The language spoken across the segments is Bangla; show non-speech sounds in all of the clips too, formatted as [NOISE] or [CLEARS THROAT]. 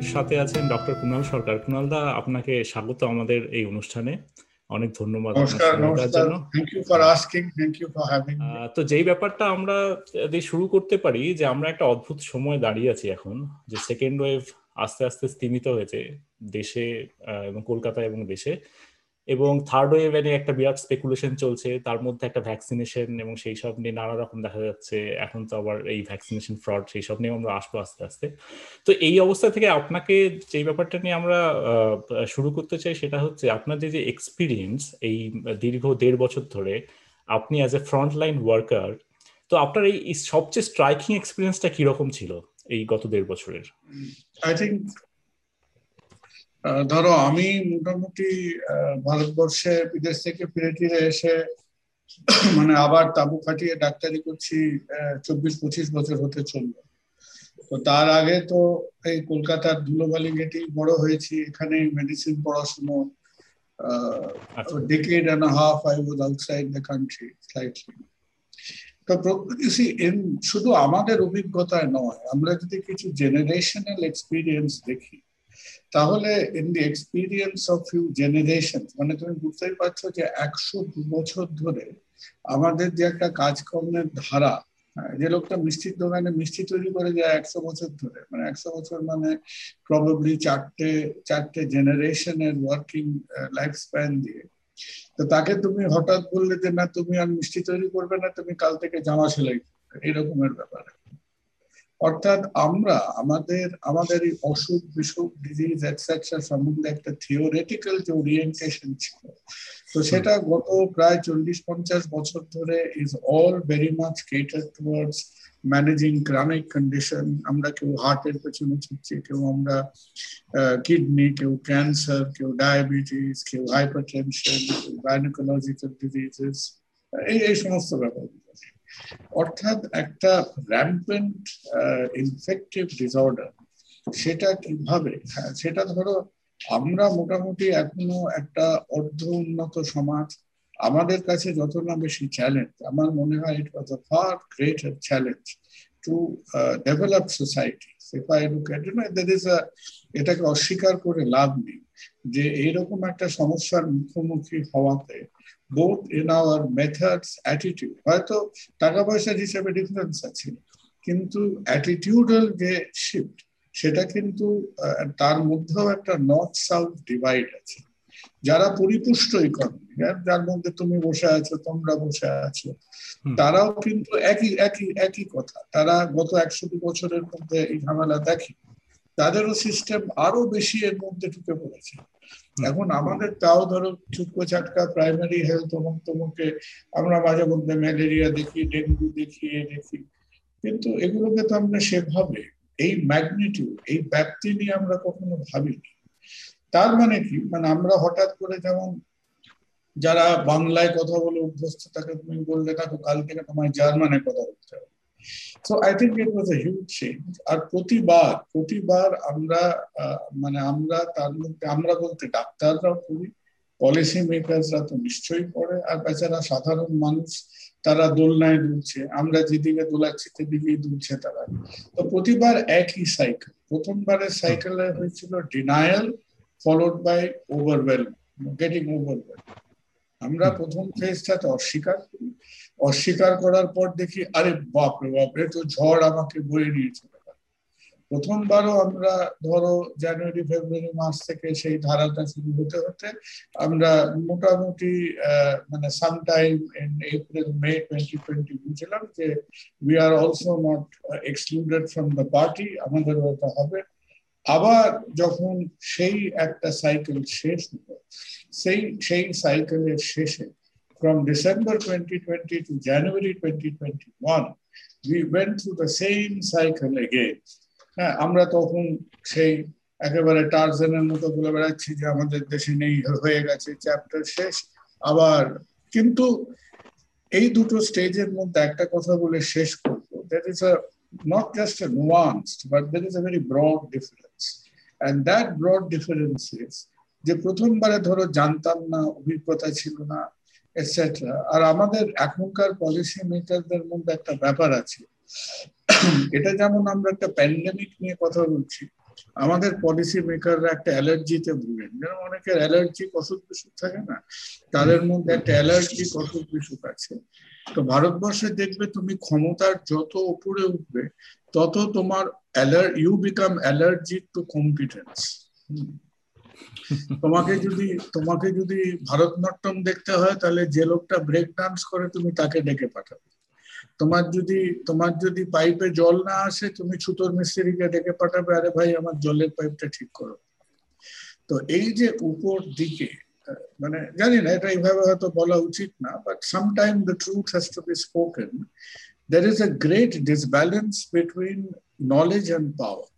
আমাদের সাথে আছেন ডক্টর কুনাল সরকার। কুনাল দা আপনাকে স্বাগত আমাদের এই অনুষ্ঠানে। অনেক ধন্যবাদ তো যেই ব্যাপারটা আমরা দিয়ে শুরু করতে পারি যে আমরা একটা অদ্ভুত সময় দাঁড়িয়ে আছি এখন যে সেকেন্ড ওয়েভ আস্তে আস্তে স্তীমিত হয়েছে দেশে এবং কলকাতা এবং দেশে। এবং থার্ড ওয়েভ নিয়ে একটা বিরাট স্পেকুলেশন চলছে, তার মধ্যে একটা ভ্যাকসিনেশন এবং সেই সব নিয়ে নানা রকম দেখা যাচ্ছে। এখন তো আবার এই ভ্যাকসিনেশন ফ্রড সেই সব নিয়ে আমরা আসব আস্তে আস্তে। তো এই অবস্থা থেকে আপনাকে যেই ব্যাপারটা নিয়ে আমরা শুরু করতে চাই সেটা হচ্ছে আপনাদের যে এক্সপিরিয়েন্স এই দীর্ঘ দেড় বছর ধরে আপনি as a front line worker তো আপনার এই সবচেয়ে স্ট্রাইকিং এক্সপিরিয়েন্সটা কীরকম ছিল এই গত দেড় বছরের? আই থিঙ্ক ধরো আমি মোটামুটি ভারতবর্ষে বিদেশ থেকে ফিরে ফিরে এসে [CLEARS THROAT] মানে আবার তাবু খাটিয়ে ডাক্তারি করছি চব্বিশ পঁচিশ বছর হতে চলল তো তার আগে তো এই কলকাতার ধুলোবালি গেটেই বড় হয়েছি এখানে মেডিসিন পড়াশুনো decade and a half I was outside the country slightly. তো শুধু আমাদের অভিজ্ঞতায় নয় আমরা যদি কিছু জেনারেশনাল এক্সপিরিয়েন্স দেখি তাহলে in the experience of you generation মানে তুমি বুঝতেই পারছ যে একশো বছর ধরে আমাদের যে একটা কাজকর্মের ধারা হ্যাঁ, যে লোকটা মিষ্টির দোকানে মিষ্টি তৈরি করে যায় একশো বছর ধরে মানে একশো বছর মানে প্রবাবলি চারটে চারটে জেনারেশনের ওয়ার্কিং লাইফ স্প্যান দিয়ে। তো তাকে তুমি হঠাৎ বললে যে না তুমি আর মিষ্টি তৈরি করবে না তুমি কাল থেকে জামা সেলাই করবে। এরকমের ব্যাপারে। অর্থাৎ আমরা আমাদের আমাদের এই অসুখ বিসুখ ডিজিজ এটসেট্রা সম্বন্ধে একটা থিওরিটিক্যাল যে ওরিয়েন্টেশন ছিল। তো সেটা গত প্রায় চল্লিশ পঞ্চাশ বছর ধরে is all very much cater towards managing chronic condition আমরা কেউ হার্টের পেছনে ছুটছি কেউ আমরা কিডনি কেউ ক্যান্সার কেউ ডায়াবেটিস কেউ হাইপার টেনশন কেউ গাইনোকোলজিক্যাল ডিজিজেস এই এই সমস্ত ব্যাপারগুলো। অর্থাৎ একটা র্যাম্পেন্ট ইনফেক্টিভ ডিসঅর্ডার সেটা কীভাবে? হ্যাঁ সেটা ধরো, আমরা মোটামুটি এখনও একটা অর্ধ উন্নত সমাজ। আমাদের কাছে যত না বেশি চ্যালেঞ্জ আমার মনে হয় it was a far greater challenge to develop society এটাকে অস্বীকার করে লাভ নেই যে এইরকম একটা সমস্যার মুখোমুখি হওয়াতে both in our methods attitude হয়তো টাকা পয়সার হিসেবে ডিফারেন্স আছে কিন্তু অ্যাটিটিউডাল যে শিফট সেটা কিন্তু তার মধ্যেও একটা নর্থ সাউথ ডিভাইড আছে। যারা পরিপুষ্ট ইকোনমি যার মধ্যে তুমি বসে আছো তোমরা বসে আছো তারাও কিন্তু একই একই একই কথা। তারা গত একশো বছরের মধ্যে এই ঝামেলা দেখে। তাদেরও সিস্টেম আরও বেশি এর মধ্যে ঢুকে পড়েছে। এখন আমাদের তাও ধরো চুটকো চাটকা প্রাইমারি হেলথ অমুক তমুকে আমরা মাঝে মধ্যে ম্যালেরিয়া দেখি ডেঙ্গু দেখি এ দেখি। কিন্তু এগুলোকে তো আমরা সেভাবে এই ম্যাগনিটিউড এই ব্যাপ্তি নিয়ে আমরা কখনো ভাবিনি। তার মানে কি? মানে আমরা হঠাৎ করে যেমন যারা বাংলায় কথা বলে অভ্যস্ত তাকে তুমি বললে দেখো কাল থেকে তোমায় জার্মানে কথা বলতে হবে। So I think it was a huge change আর প্রতিবার প্রতিবার আমরা মানে আমরা তার মধ্যে, আমরা বলতে ডাক্তাররাও করি পলিসি মেকারসরা তো নিশ্চয়ই পড়ে আর বেচারা সাধারণ মানুষ, তারা দোলনায় দুলছে। আমরা যেদিকে দোলাচ্ছি সেদিকেই দুলছে তারা। তো প্রতিবার একই সাইকেল প্রথমবারের সাইকেলে হয়েছিল denial followed by overwhelm getting overwhelm আমরা প্রথম ফেজটাতে অস্বীকার করি। অস্বীকার করার পর দেখি আরে বাপরে বাপরে তো ঝড় আমাকে বয়ে নিয়েছে প্রথমবারও আমরা ধরো জানুয়ারি ফেব্রুয়ারি মাস থেকে সেই ধারাটা শুরু হতে হতে আমরা মোটামুটি মানে sometime in April May twenty twenty বুঝলাম যে we are also not excluded from the party আমাদের ওটা হবে। আবার যখন সেই একটা সাইকেল শেষ হলো সেই সেই সাইকেলের শেষে from December 2020 to January 2021, we went through the same cycle again. হ্যাঁ আমরা তখন সেই একেবারে টার্জেনের মতো বলে বেড়াচ্ছি যে আমাদের দেশে নেই হয়ে গেছে চ্যাপ্টার শেষ আবার কিন্তু এই দুটো স্টেজের মধ্যে একটা কথা বলে শেষ করবো that is a not just a nuanced, but there is a very broad difference. And that broad difference is যে প্রথমবারে ধরো জানতাম না, অভিজ্ঞতা ছিল না এটসেট্রা আর আমাদের এখনকার পলিসি মেকারদের মধ্যে একটা ব্যাপার আছে। এটা যেমন আমরা একটা প্যান্ডেমিক নিয়ে কথা বলছি, আমাদের পলিসি মেকাররা একটা অ্যালার্জিতে ভুগেন। যেন অনেকের অ্যালার্জি অসুখ বিসুখ থাকে না, তাদের মধ্যে একটা অ্যালার্জি অসুখ বিসুখ আছে। তো ভারতবর্ষে দেখবে তুমি ক্ষমতার যত উপরে উঠবে, তত তোমার you become allergic to competence তোমাকে যদি তোমাকে যদি ভারতনাট্যম দেখতে হয়, তাহলে যে লোকটা ব্রেক ডান্স করে, তুমি তাকে ডেকে পাঠাবে। তোমার যদি তোমার যদি পাইপে জল না আসে, তুমি ছুতোর মিস্ত্রিকে ডেকে পাঠাবে, আরে ভাই, আমার জলের পাইপটা ঠিক করো। তো এই যে উপর দিকে মানে জানি না, এটা এইভাবে হয়তো বলা উচিত না but sometime the truth has to be spoken there is a great disbalance between knowledge and power.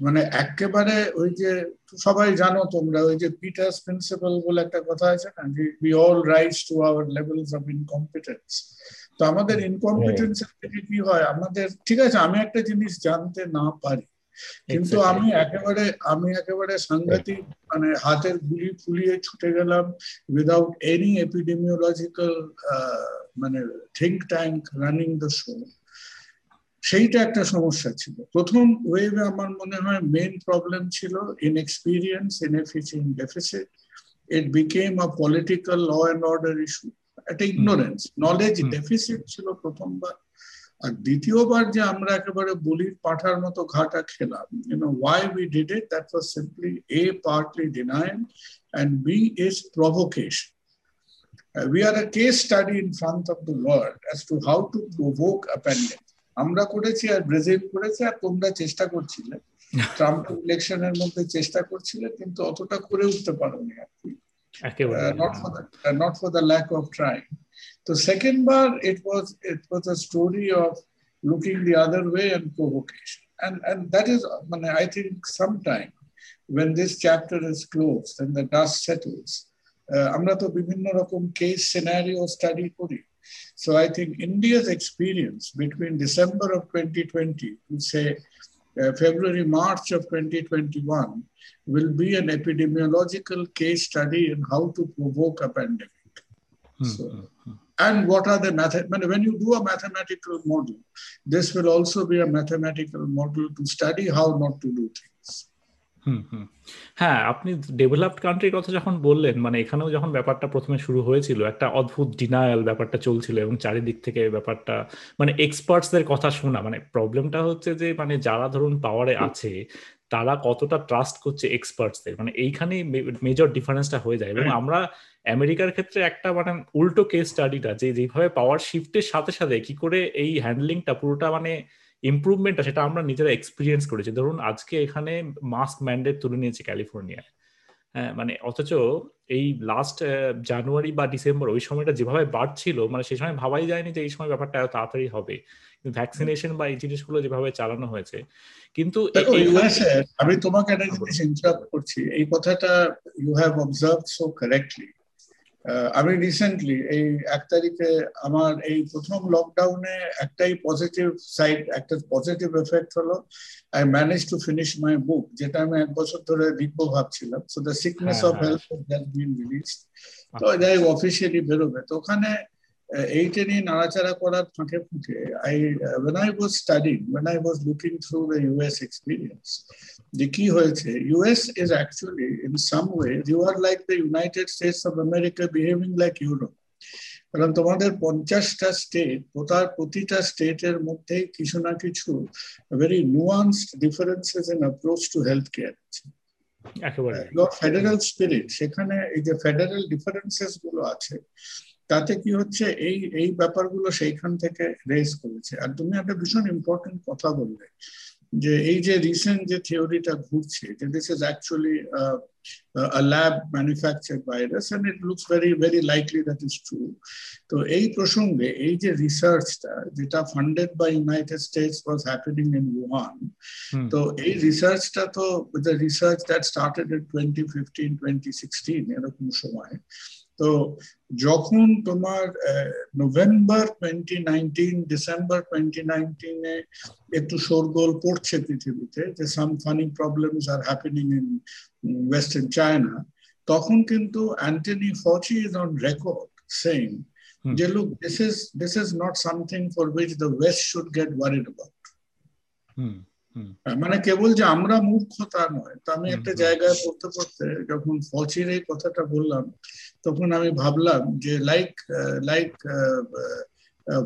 মানে একেবারে ওই যে সবাই জানো তোমরা ওই যে পিটার্স প্রিন্সিপাল বলে একটা কথা আছে না যে we all rise to our levels of incompetence তো আমাদের ইনকম্পিটেন্স থেকে কি হয়? আমাদের ঠিক আছে আমি একটা জিনিস জানতে না পারি কিন্তু আমি একেবারে আমি একেবারে সাংঘাতিক মানে হাতের গুলি ফুলিয়ে ছুটে গেলাম উইদাউট এনি এপিডেমিওলজিক্যাল মানে think tank running the show সেইটা একটা সমস্যা ছিল। প্রথম ওয়েভে আমার মনে হয় মেইন প্রবলেম ছিল inexperience inefficient deficit it became a political law and order issue একটা ইগনোরেন্স নলেজ ডেফিসিট ছিল প্রথমবার। আর দ্বিতীয়বার যে আমরা একেবারে বলির পাঠার মতো ঘাটা খেলাম you know why we did it that was simply a partly denial and be is provocation we are a case study in front of the world as to how to provoke a pandemic. আমরা করেছি আর ব্রাজিল করেছে আর তোমরা চেষ্টা করছিলে [LAUGHS] ট্রাম্প ইলেকশনের মধ্যে চেষ্টা করছিলে কিন্তু অতটা করে উঠতে পারোনি আর কি not for the lack of trying তো second bar it was it was a story of looking the other way and provocation and and that is মানে I think sometime when this chapter is closed and the dust settles আমরা তো বিভিন্ন রকম কেস সিনারিও স্টাডি করি so I think India's experience between December of 2020 to say uh, February, March of 2021 will be an epidemiological case study in how to provoke a pandemic. Hmm. So, and what are the method? When you do a mathematical model, this will also be a mathematical model to study how not to do things. Hmm hmm. হ্যাঁ আপনি ডেভেলপড কান্ট্রির কথা যখন বললেন মানে এখানেও যখন ব্যাপারটা প্রথমে শুরু হয়েছিল একটা অদ্ভুত ডিনায়াল ব্যাপারটা চলছিল এবং চারিদিক থেকে ব্যাপারটা মানে এক্সপার্টসদের কথা শোনা মানে প্রবলেমটা হচ্ছে যে মানে যারা ধরুন পাওয়ারে আছে তারা কতটা ট্রাস্ট করছে এক্সপার্টসদের মানে এইখানেই মেজর ডিফারেন্সটা হয়ে যায় এবং আমরা আমেরিকার ক্ষেত্রে একটা মানে উল্টো কেস স্টাডিটা যে যেভাবে পাওয়ার শিফটের সাথে সাথে কি করে এই হ্যান্ডলিংটা পুরোটা মানে ইম্প্রুভমেন্টটা সেটা আমরা নিজেরা এক্সপিরিয়েন্স করেছি। ধরুন আজকে এখানে মাস্ক ম্যান্ডেট তুলে নিয়েছে ক্যালিফোর্নিয়ায় হ্যাঁ মানে অথচ এই লাস্ট জানুয়ারি বা ডিসেম্বর ওই সময়টা যেভাবে বাড়ছিল মানে সেই সময় ভাবাই যায়নি যে এই সময় ব্যাপারটা এত তাড়াতাড়ি হবে। ভ্যাকসিনেশন বা এই জিনিসগুলো যেভাবে চালানো হয়েছে। কিন্তু আমি তোমাকে একটা জিনিস ইন্টারাপ্ট করছি। এই কথাটা you have observe so correctly আমি রিসেন্টলি এই এক তারিখে আমার এই প্রথম লকডাউনে একটাই পজিটিভ সাইড একটা পজিটিভ এফেক্ট হলো I manage to finish my book যেটা আমি এক বছর ধরে লিখব ভাবছিলাম। So the sickness of health that been release তো যাই অফিসিয়ালি বেরোবে। তো ওখানে এইটা নিয়ে নাড়াচাড়া করার ফাঁকে ফুঁকে I when I was studying when I was looking through the US experience যে কি হয়েছে US is actually in some way you are like the United States of America behaving like Europe কারণ তোমাদের পঞ্চাশটা স্টেট তার প্রতিটা স্টেটের মধ্যে কিছু না কিছু very nuanced differences in approach to health care federal spirit সেখানে এই যে ফেডারেল ডিফারেন্সেসগুলো আছে তাতে কি হচ্ছে? এই এই ব্যাপারগুলো সেইখান থেকে রেজ করেছে। আর তুমি একটা ভীষণ ইম্পর্টেন্ট কথা বললে যে এই যে রিসেন্ট যে থিওরিটা ঘুরছে যে this is actually a lab manufactured virus and it looks very very likely that is true. তো এই প্রসঙ্গে এই যে রিসার্চটা যেটা funded by United States was happening in one তো এই রিসার্চটা তো the research that started in twenty fifteen twenty sixteen এরকম সময় তো যখন তোমার November twenty nineteen December twenty নাইনটিনে একটু শোরগোল পড়ছে পৃথিবীতে যে some funny problems are happening in western China তখন কিন্তু Anthony Fauci is on record saying যে look this is this is not something for which the west should get worried about মানে কেবল যে আমরা মূর্খ তা নয় তো আমি একটা জায়গায় পড়তে পড়তে যখন ফচির এই কথাটা বললাম তখন আমি ভাবলাম যে like like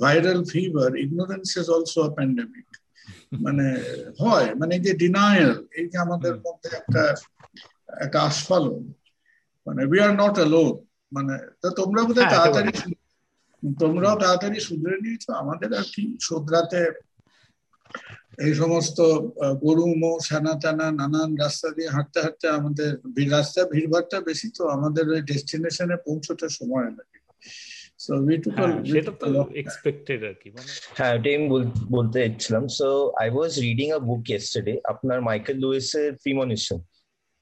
viral fever ignorance is also a pandemic মানে হয় মানে যে ডিনায়াল এই যে আমাদের মধ্যে একটা একটা আস্ফালন। মানে উই আর নট অ্যালোন মানে তা তোমরা বোধহয় হ্যাঁ, তাড়াতাড়ি তোমরাও তাড়াতাড়ি শুধরে নিয়েছো আমাদের আর কি শুধরাতে এই সমস্ত গরু মো সানা টানা নানান রাস্তা দিয়ে হাঁটতে হাঁটতে আমাদের রাস্তা ভিড়ভাড়টা বেশি তো আমাদের ওই ডেস্টিনেশনে পৌঁছতে সময় লাগে। সো সেটা তো এক্সপেক্টেড আর কি মানে হ্যাঁ ওটাই আমি বলতে so I was reading a book yesterday আপনার মাইকেল প্রিমনিশন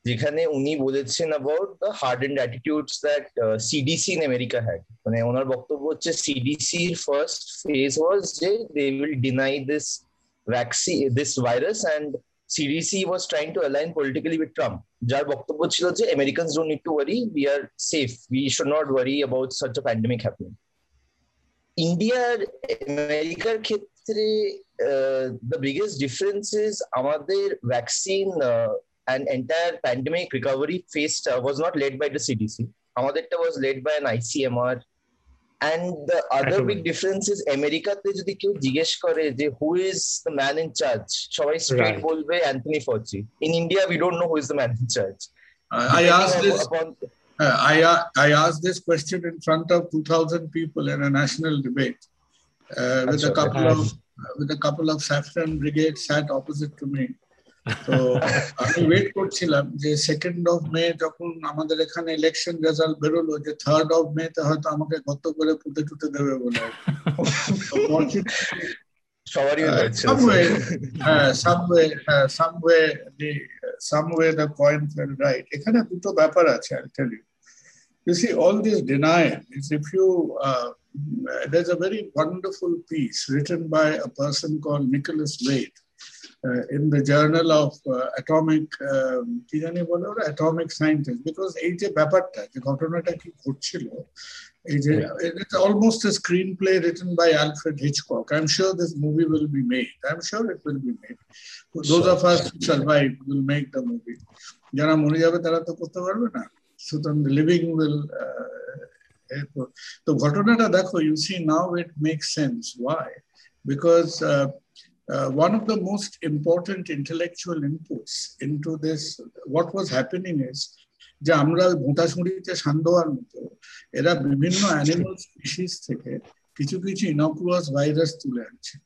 যেখানে উনি বলেছেন about the hard end attitudes that CDC in America had মানে ওনার বক্তব্য হচ্ছে সিডিসির ফার্স্ট ফেজ ওয়াজ যে they will deny this vaccine this virus and CDC was trying to align politically with Trump যার বক্তব্য ছিল যে Americans don't need to worry we are safe we should not worry about such a pandemic happening ইন্ডিয়ার আমেরিকার ক্ষেত্রে দ্য বিগেস্ট ডিফারেন্স ইজ আমাদের vaccine an entire pandemic recovery faced uh, was not led by the CDC. আমাদেরটা was led by an ICMR. And the other big difference is আমেরিকাতে যদি কেউ জিজ্ঞেস করে যে who is the man in charge সবাই স্ট্রেট বলবে Anthony Fauci in India we don't know who is the man in charge I asked this. Uh, I I asked this question in front of 2,000 people in a national debate uh, with a couple of with a couple of saffron brigade sat opposite to me. তো আমি ওয়েট করছিলাম যে সেকেন্ড অফ মে যখন আমাদের এখানে ইলেকশন রেজাল্ট বেরোলো যে থার্ড অফ মে তে হয়তো আমাকে গত করে পুঁতে টুতে দেবে বলে সবারই রাইট এখানে দুটো ব্যাপার আছে You see, all this denial is if you, uh, there's a very wonderful piece written by a person called Nicholas Wade, uh, in the journal of uh, atomic কি জানি বলে ওরা অ্যাটমিক সায়েন্টিস্ট বিকজ এই যে ব্যাপারটা যে ঘটনাটা কি ঘটছিল এই যে it's almost a screenplay written by Alfred Hitchcock I'm sure this movie will be made I'm sure it will be made those of us who survive will make the movie যারা মরে যাবে তারা তো করতে পারবে না সুতরাং লিভিং উইল তো ঘটনাটা দেখো you see now it make sense why because uh, one of the most important intellectual inputs into this, what was happening is যে আমরা ভোঁটাশুঁড়িতে সান্দোয়ার মতো এরা বিভিন্ন অ্যানিমাল স্পিসিস থেকে কিছু কিছু ইনকুয়াস ভাইরাস তুলে আনছে।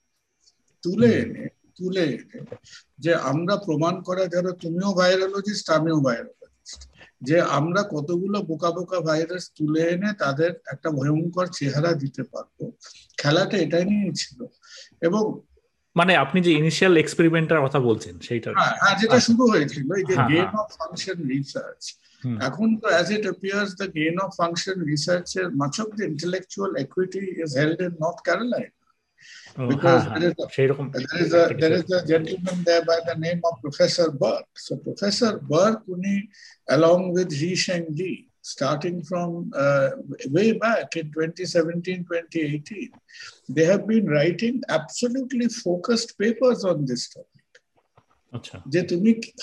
তুলে এনে তুলে এনে যে আমরা প্রমাণ করা যারা তুমিও ভাইরোলজিস্ট আমিও ভাইরোলজিস্ট যে আমরা কতগুলো বোকা বোকা ভাইরাস তুলে এনে তাদের একটা ভয়ঙ্কর চেহারা দিতে পারব। খেলাটা এটাই নিয়ে ছিল। এবং মানে আপনি যে ইনিশিয়াল এক্সপেরিমেন্টার কথা বলছেন সেইটা হ্যাঁ যেটা আচ্ছা। শুরু হয়েছিল এই যে গেন অফ ফাংশন রিসার্চ এখন তো as it appears the gain of function রিসার্চের much of the intellectual equity is held in North Carolina উনি along with He Shang starting from uh, way back in 2017, 2018. They have been writing absolutely focused papers on this topic. Achha.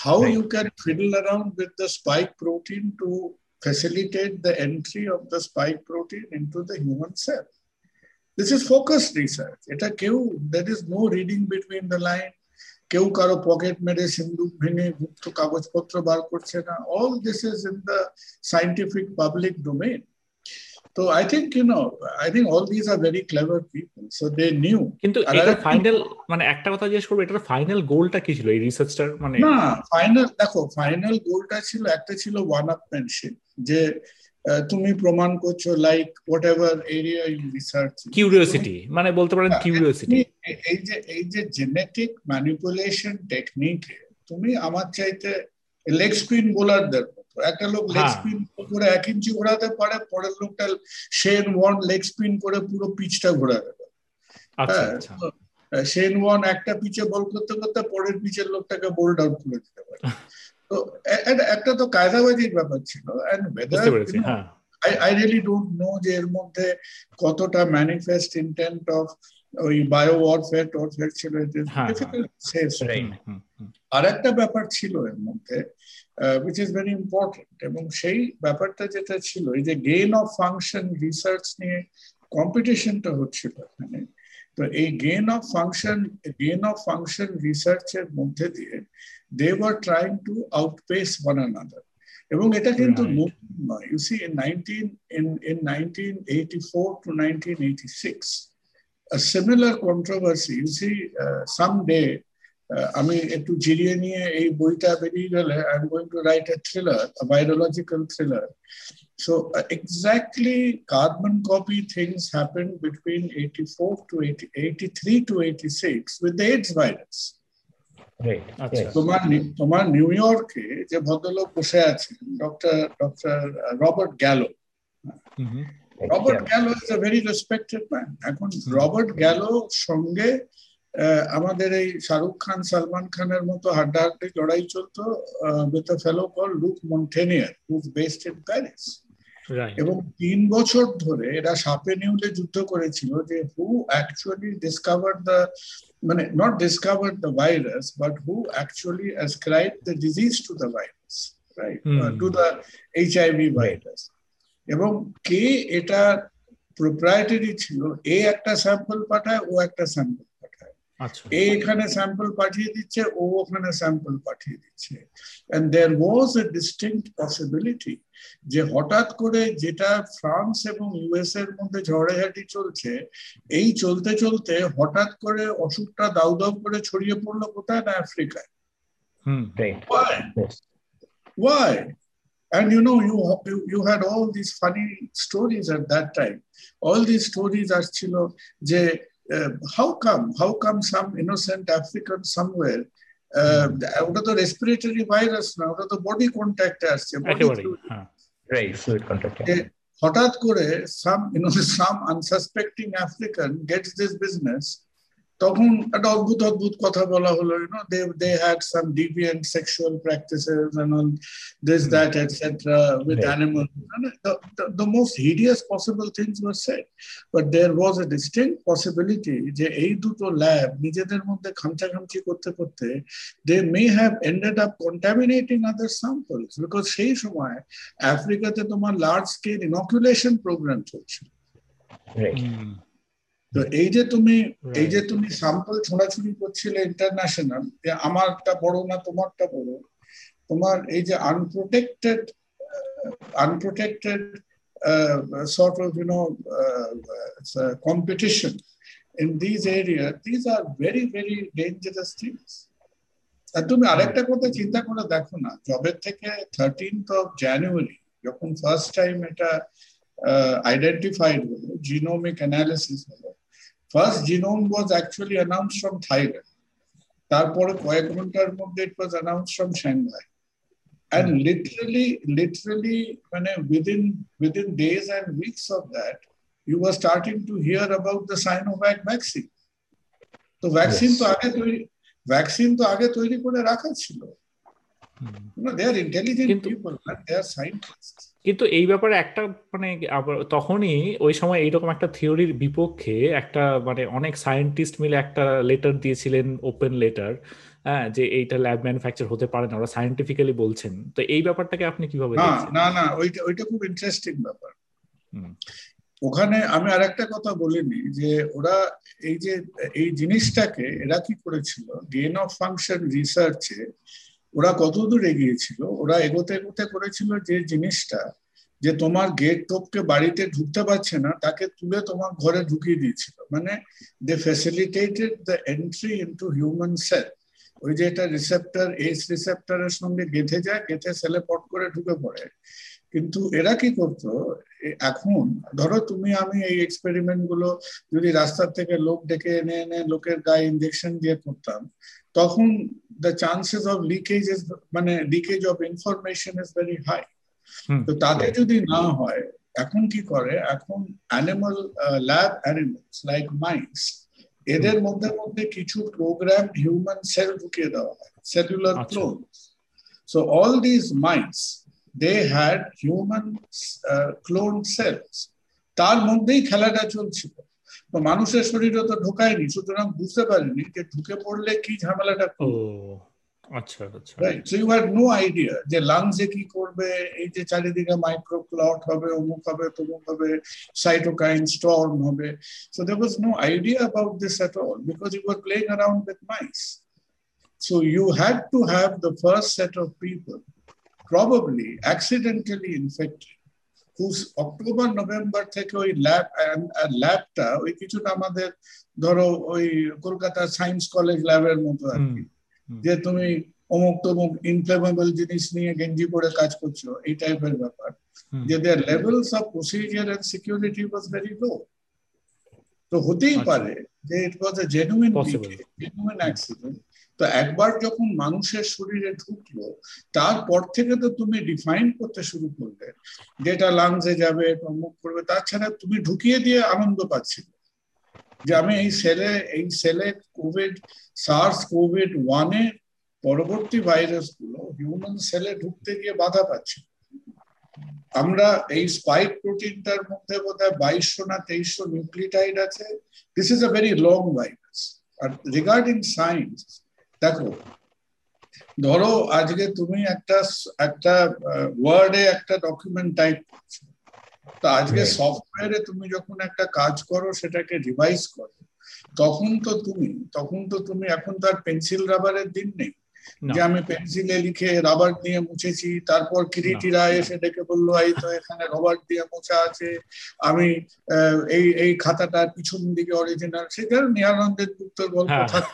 how right. you can fiddle around with the spike protein to facilitate the entry of the spike protein into the human cell. This is focused research. There is no reading between the lines. কেউ কারও পকেট মেরে সিন্ধুক ভেঙে গুপ্ত কাগজপত্র বার করছে না। All this is in the scientific public domain তো I think you know I think all this are very clever people so they knew কিন্তু এটা ফাইনাল মানে একটা কথা জিজ্ঞেস করব এটার ফাইনাল গোলটা কি ছিল এই রিসার্চটার মানে না ফাইনাল দেখো ফাইনাল গোলটা ছিল একটা ছিল ওয়ান আপম্যানশিপ যে তুমি প্রমাণ করছ like whatever area you research curiosity মানে বলতে পারেন কিউরিওসিটি এই যে এই যে জেনেটিক ম্যানিপুলেশন টেকনিকে তুমি আমার চাইতে লেগ স্পিন বোলারদের একটা লোক লেগ স্পিন করে এক ইঞ্চি ঘোরাতে পারে পরের লোকটা শেন ওয়ান লেগ স্পিন করে পুরো পিচটা ঘোরাতে পারে শেন ওয়ান একটা পিচে বল করতে করতে পরের পিচের লোকটাকে বোল্ড আউট করে দিতে পারে। [LAUGHS] তো একটা তো কায়দাবাজির ব্যাপার ছিল আই রিয়েলি ডোন্ট নো যে এর মধ্যে কতটা ম্যানিফেস্ট ইন্টেন্ট অফ ওই বায়ো ওয়ারফেয়ার টোয়ারফেয়ার ছিল হ্যাঁ, হুম, আর একটা ব্যাপার ছিল এর মধ্যে উইচ ইজ ভেরি ইম্পর্টেন্ট এবং সেই ব্যাপারটা যেটা ছিল এই যে গেইন অফ ফাংশন রিসার্চ নিয়ে কম্পিটিশনটা হচ্ছিল এখানে তো এই gain of function gain of function রিসার্চের মধ্যে দিয়ে they were trying to outpace one another এবং এটা কিন্তু Right. নতুন নয় you see in nineteen in in nineteen eighty four to nineteen eighty six a similar controversy. You see, uh, someday uh, আমি একটু জিরিয়ে নিয়ে এই বইটা বেরিয়ে গেলে I am going to write a thriller biological thriller So uh, exactly carbon copy things happened between 84 to 80, 83 to 86 with the AIDS virus. Right. আচ্ছা। Yes. তোমার তোমার নিউ ইয়র্কে যে ভদ্রলোক বসে আছেন doctor doctor Robert Gallo Robert. Gallo is a very respected man এখন রবার্ট গ্যালো সঙ্গে আহ, আমাদের এই শাহরুখ খান সালমান খানের মতো হাড্ডাহাড্ডি লড়াই চলতো with a fellow call Luc Montagnier whose based in Paris. এবং তিন বছর ধরে এরা সাপে নিউলে যুদ্ধ করেছিল যে হু অ্যাকচুয়ালি ডিসকভার দ্য মানে not discover the virus but who actually ascribe the disease to the virus right. To the H IV virus এবং কে এটা প্রোপ্রাইটারি ছিল এ একটা স্যাম্পল পাঠায় ও একটা স্যাম্পল আচ্ছা। এখানে স্যাম্পল পাঠিয়ে দিচ্ছে ও ওখানে স্যাম্পল পাঠিয়ে দিচ্ছে। And there was a distinct possibility যে হঠাৎ করে যেটা ফ্রান্স এবং ইউএস এর মধ্যে ঝড়েঝাটি চলছে এই চলতে চলতে হঠাৎ করে অসুখটা দাউ দাউ করে ছড়িয়ে পড়ল কোথায়? না আফ্রিকায়। Why And you know, you, you you had all these funny stories at that time. All these stories are chilo, je, uh, how come? How come some innocent African somewhere? Uh, ওটা তো রেসপিরেটরি ভাইরাস না ওটা তো বডি কন্ট্যাক্টে আসছে body একেবারেই fluid। হ্যাঁ Right. Fluid contact. যে Yeah. হঠাৎ করে সাম you know some unsuspecting African gets this business তখন একটা অদ্ভুত অদ্ভুত কথা বলা হলো you know they they had some deviant sexual practices and all this Hmm. that etc with Right. animals And the, the, the most hideous possible things were said but there was a distinct possibility যে এই দুটো ল্যাব নিজেদের মধ্যে খামচাখামচি করতে করতে they may have ended up contaminating other samples because সেই সময় আফ্রিকাতে তোমার লার্জ স্কেল ইনকুলেশন প্রোগ্রাম চলছে Right. হুম, তো এই যে তুমি এই যে তুমি স্যাম্পল ছোড়াছুড়ি করছিলে ইন্টারন্যাশনাল যে আমারটা বড় না তোমারটা বড়? তোমার এই যে unprotected unprotected sort of you know uh, uh, competition in these areas these are very very dangerous things. আর তুমি আরেকটা কথা চিন্তা করে দেখো না জবের থেকে থার্টিনথ অফ জানুয়ারি যখন ফার্স্ট টাইম এটা আইডেন্টিফাইড হলো জিনোমিক অ্যানালিসিস হলো first genome was actually announce from Thailand তারপরে কয়েক ঘণ্টার মধ্যে it was announce from Shanghai and literally literally মানে within within days and weeks of that you were starting to hear about the Sinovac vaccine তো ভ্যাকসিন তো Yes. আগে তৈরি ভ্যাকসিন তো আগে তৈরি করে রাখা ছিল হুম। you know they are intelligent কিন্তু- কিন্তু এই ব্যাপারে একটা মানে তখনই ওই সময় এইরকম একটা থিওরির বিপক্ষে একটা মানে অনেক সায়েন্টিস্ট মিলে একটা লেটার দিয়েছিলেন ওপেন লেটার হ্যাঁ যে এইটা ল্যাব ম্যানুফ্যাকচার হতে পারে না ওরা সায়েন্টিফিক্যালি বলছেন। তো এই ব্যাপারটাকে আপনি কীভাবে না না না ওইটা ওইটা খুব ইন্টারেস্টিং ব্যাপার। হুম। ওখানে আমি আরেকটা কথা বলিনি যে ওরা এই যে এই জিনিসটাকে এরা কি করেছিল গেন অফ ফাংশন রিসার্চে ওরা কতদূর এগিয়েছিল ওরা এগোতে এগোতে করেছিল যে জিনিসটা, যে তোমার গেট টপকে বাড়িতে ঢুকতে পারছে না, তাকে তুলে তোমার ঘরে ঢুকিয়ে দিয়েছিল। মানে they facilitated the entry into human cell ওই যে এটা রিসেপ্টর এইচ রিসেপ্টরের সঙ্গে গেঁথে যায়, গেঁথে সেলে পট করে ঢুকে পড়ে। কিন্তু এরা কি করতো? এখন, ধরো তুমি, আমি এই এক্সপেরিমেন্টগুলো যদি রাস্তার থেকে লোক ডেকে এনে এনে লোকের গায়ে ইনজেকশন দিয়ে করতাম তখন the chances of leakage is মানে leakage of information is very high hmm. তো তাতে যদি না হয় এখন কি করে এখন animal lab animals like mines এদের মধ্যে মধ্যে কিছু প্রোগ্রাম হিউম্যান সেল ঢুকিয়ে দেওয়া হয় সেলুলার আচ্ছা। Clones so all this mines they had human clone cells তার মধ্যেই খেলাটা চলছিল তো মানুষের শরীরে তো ঢোকায়নি সুতরাং বুঝতে পারেনি যে ঢুকে পড়লে কি ঝামেলাটা ও আচ্ছা আচ্ছা। Right so you had no idea যে লাংসে কি করবে এই যে চারিদিকে মাইক্রোক্লট হবে অমুক হবে তমুক হবে সাইটোকাইন স্টর্ম হবে। So there was no idea about this at all because you were playing around with mice so you had to have the first set of people probably accidentally infected whose October November থেকে ওই ল্যাব ল্যাবটা ওই কিছুটা আমাদের ধরো ওই কলকাতা সায়েন্স কলেজ ল্যাবের মতো আর কি। যে তুমি অমুক তমুক ইনফ্লেমেবল জিনিস নিয়ে গেঞ্জি পরে কাজ করছ এই টাইপের ব্যাপার। যে their levels of procedure and security was very low তো হতেই পারে যে it was a genuine genuine accident তো একবার যখন মানুষের শরীরে ঢুকলো, তারপর থেকে তো তুমি ডিফাইন করতে শুরু করলে। যেটা লাংসে যাবে অমুক করবে তাছাড়া তুমি ঢুকিয়ে দিয়ে আনন্দ পাচ্ছিলে। যে আমি এই সেলে এই সেলে কোভিড সার্স কোভিড ওয়ানে পরবর্তী ভাইরাসগুলো হিউম্যান সেলে ঢুকতে গিয়ে বাধা পাচ্ছি। আমরা এই স্পাইক প্রোটিনটার মধ্যে বোধ হয় বাইশশো না তেইশশো নিউক্লিটাইড আছে। This is a very long virus R regarding science দেখো ধরো আজকে তুমি একটা একটা ওয়ার্ডে একটা ডকুমেন্ট টাইপ করছ। তো আজকে সফটওয়্যারে তুমি যখন একটা কাজ করো সেটাকে রিভাইজ করো তখন তো তুমি তখন তো তুমি এখন তো আর পেন্সিল রাবারের দিন নেই। যে আমি পেন্সিলে লিখে রাবার দিয়ে মুছেছি তারপর কিরিটিরা এসে ডেকে বলল এই তো এখানে রবার দিয়ে মোছা আছে। আমি এই এই খাতাটার পিছন দিকে অরিজিনাল সেটা নিয়ানন্দের গুপ্তর গল্প থাকে।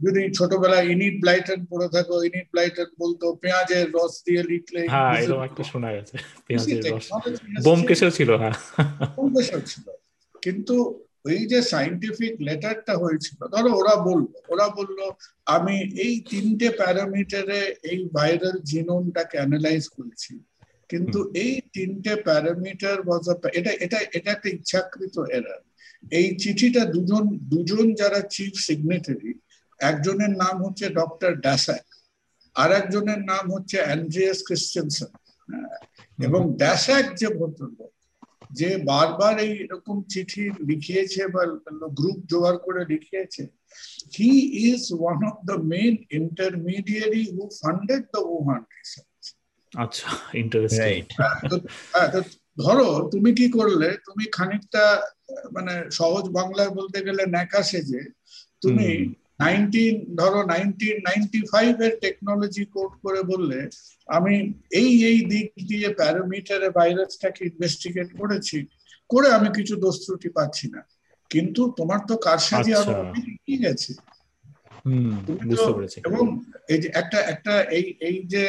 যদি ছোটবেলায় ইনিট ব্লাইটন পড়ে থাকো ইনিট ব্লাইটন বলতো পেঁয়াজের রস দিয়ে লিখলে হ্যাঁ এরকম একটা শোনা গেছে পেঁয়াজের রস। বোমকেশও ছিল হ্যাঁ। বোমকেশও ছিল। কিন্তু ওই যে সাইন্টিফিক লেটারটা হয়েছিল ধরো ওরা বলল ওরা বলল আমি এই তিনটে প্যারামিটারে এই ভাইরাল জিনোমটাকে অ্যানালাইজ করেছি কিন্তু এই তিনটে প্যারামিটার এটা এটা এটা একটা ইচ্ছাকৃত এরার এই চিঠিটা দুজন দুজন যারা চিফ সিগনেটারি একজনের নাম হচ্ছে ডক্টর ড্যাসাক আর একজনের নাম হচ্ছে অ্যান্ড্রিয়াস ক্রিশ্চেনসন এবং ড্যাসাক যে ভদ্রলোক যে বারবার এই এরকম চিঠি লিখিয়েছে বা গ্রুপ জোগাড় করে লিখিয়েছে he is one of the main intermediary who funded the research আচ্ছা ইন্টারেস্টিং [LAUGHS] ধরো তুমি কি করলে তুমি খানিকটা মানে সহজ বাংলায় বলতে গেলে ন্যাকা সেজে তুমি নাইনটিন ধরো নাইনটিন নাইনটি ফাইভ এর টেকনোলজি কোড করে বললে আমি এই এই দিক দিয়ে প্যারামিটারে ভাইরাসটাকে ইনভেস্টিগেট করেছি করে আমি কিছু দোষ ত্রুটি পাচ্ছি না। কিন্তু তোমার তো কারসাজি আরও কি গেছে? এবং এই যে একটা একটা এই এই যে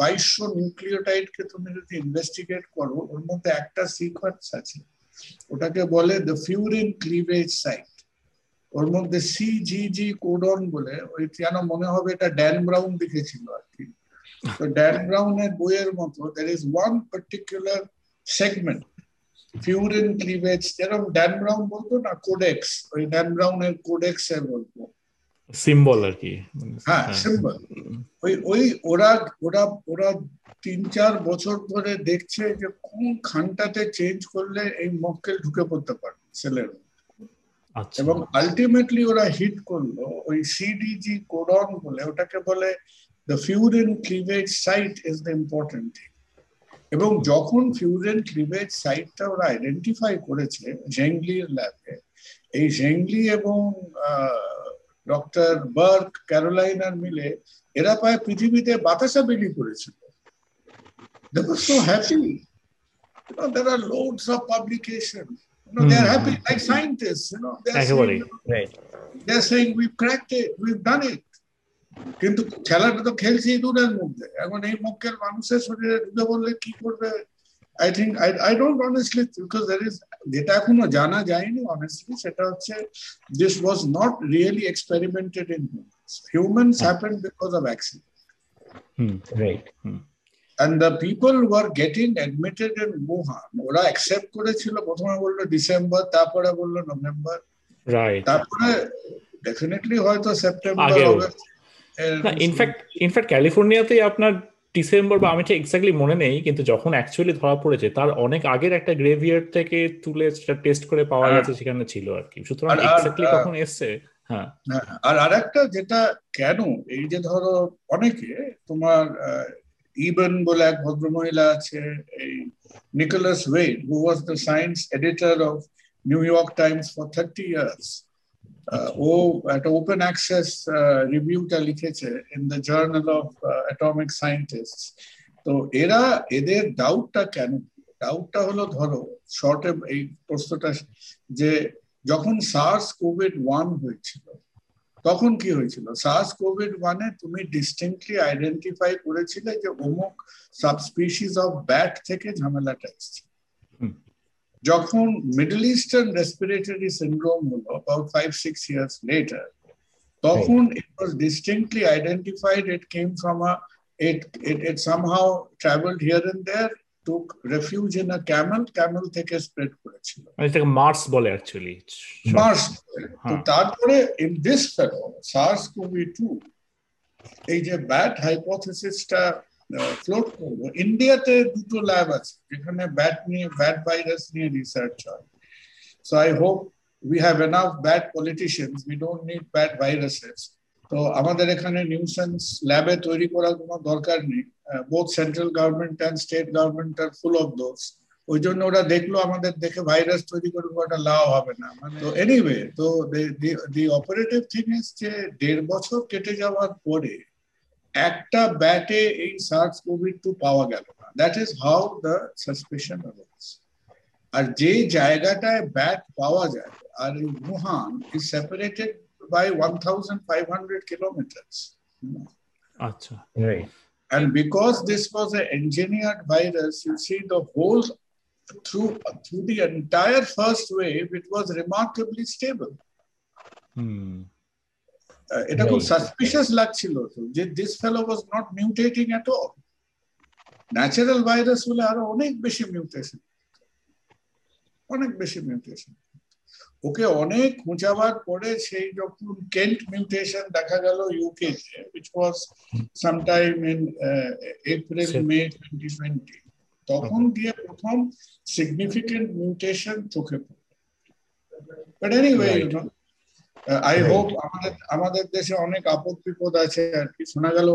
বাইশশো নিউক্লিওটাইডকে তুমি যদি ইনভেস্টিগেট করো ওর মধ্যে একটা সিকোয়েন্স আছে। ওটাকে বলে দ্য ফিউরিন ক্লিভেজ সাইট ওর মধ্যে সিজিজি কোডন বলে ওই যেন মনে হবে এটা ড্যান ব্রাউন লিখেছিল আর কি। তো ড্যান ব্রাউনের বইয়ের মতো there is one particular segment furin cleavage যেরকম ড্যান ব্রাউন বলতো না কোডেক্স ওই ড্যান ব্রাউনের কোডেক্স এর গল্প সিম্বল আর কি। হ্যাঁ সিম্বল ওই ওই ওরা ওরা ওরা তিন চার বছর ধরে দেখছে যে কোন খানটাতে চেঞ্জ করলে এই মক্কেল ঢুকে পড়তে পারবে সেলের এবং আলটিমেটলি ওরা হিট করল, ওই সিডিজি কোডন বলে, ওটাকে বলে the furin cleavage site is the important thing এবং যখন ফিউরেন ক্লিভেজ সাইটটা ওরা আইডেন্টিফাই করেছে জেংলির ল্যাবে এই জেংলি এবং ডক্টর বার্ক ক্যারোলাইনার মিলে এরা প্রায় পৃথিবীতে বাতাসা বিলি করেছিল They were so happy. Are loads of publications. You know, they're happy like scientists, you know. They're saying, right. they're saying we've cracked it, we've done it. কিন্তু খেলাটা তো খেলছি দূরের মধ্যে। এখন এই মক্কেল মানুষের শরীরে ঢুকে বললে কি করবে? I think I I don't honestly because there is যেটা এখনও জানা যায়নি অনেস্টলি সেটা হচ্ছে this was not really experimented in humans humans happen because of accident right and the people were getting admitted in Wuhan. ওরা অ্যাকসেপ্ট করেছিল প্রথমে বলল ডিসেম্বর তারপরে বলল নভেম্বর রাইট তারপরে ডেফিনেটলি হয়তো September. In fact in fact ক্যালিফোর্নিয়াতেই আপনার ডিসেম্বর বা আমি ঠিক এক্স্যাক্টলি মনে নেই কিন্তু যখন অ্যাকচুয়ালি ধরা পড়েছে তার অনেক আগের একটা গ্রেভিয়ার থেকে তুলে সেটা টেস্ট করে পাওয়া হ্যাঁ। গেছে সেখানে ছিল আর কি। সুতরাং এক্স্যাক্টলি কখন এসছে হ্যাঁ। হ্যাঁ, আর আরেকটা যেটা কেন এই যে ধরো অনেকে তোমার ইবন বলে এক ভদ্রমহিলা আছে এই Nicholas Wade who was the science editor of New York Times for thirty years ও একটা ওপেন অ্যাক্সেস রিভিউটা লিখেছে in the journal of atomic scientist তো এরা এদের ডাউটটা কেন ডাউটটা হলো ধরো শর্টে এই প্রশ্নটা যে যখন সার্স কোভিড ওয়ান হয়েছিল তখন কি হয়েছিল? সার্স কোভিড ওয়ানে তুমি ডিস্টিংক্টলি আইডেন্টিফাই করেছিলে যে অমুক সাবস্পিসিস অফ ব্যাট থেকে ঝামেলাটা এসছে। যখন মিডল ইস্টার্ন রেসপিরেটরি সিন্ড্রোম হলো about five six years later তখন it was distinctly identified it came from a it it it somehow traveled here and there took refuge in a camel camel থেকে স্প্রেড করেছিল। মানে এটাকে মার্স বলে অ্যাকচুয়ালি মার্স তো হ্যাঁ। তারপরে in this fellow SARS CoV two এই যে ব্যাট হাইপোথেসিসটা ফ্লোট করল ইন্ডিয়াতে দুটো ল্যাব আছে যেখানে ব্যাট নিয়ে ব্যাট ভাইরাস নিয়ে রিসার্চ হয়। So I hope we have enough bat politicians we don't need bat viruses তো আমাদের এখানে নিউসেন্স ল্যাবে তৈরি করার কোনো দরকার নেই। Both central government and state government are full of those ওই জন্য ওরা দেখল আমাদের দেখে ভাইরাস তৈরি করে ওটা লাভ হবে না। মানে তো এনিওয়ে তো দি অপারেটিভ থিং ইজ যে দেড় বছর কেটে যাওয়ার পরে একটা ব্যাটে এই সার্স কোভিড টু পাওয়া গেল না। That is how the suspicion আর যে জায়গাটায় ব্যাট পাওয়া যায়, আর এই wuhan is separated by 1500 kilometers আচ্ছা Right. and because this was an engineered virus you see the whole through through the entire first wave it was remarkably stable hmm Uh, এটা খুব Right. সাসপিশিয়াস লাগছিল তো যে this fellow was not mutating at all natural virus হলে আরো অনেক বেশি মিউটেশন অনেক বেশি মিউটেশন ওকে অনেক খুঁজাবার পরে সেই যখন কেন্ট মিউটেশন দেখা গেল ইউকে তে which was sometime in uh, April Sep- May 2020 তখন দিয়ে প্রথম সিগনিফিকেন্ট মিউটেশন চোখে পড়ল বাট এনিওয়ে আই. হোপ আমাদের আমাদের দেশে অনেক আপদ বিপদ আছে আর কি। শোনা গেল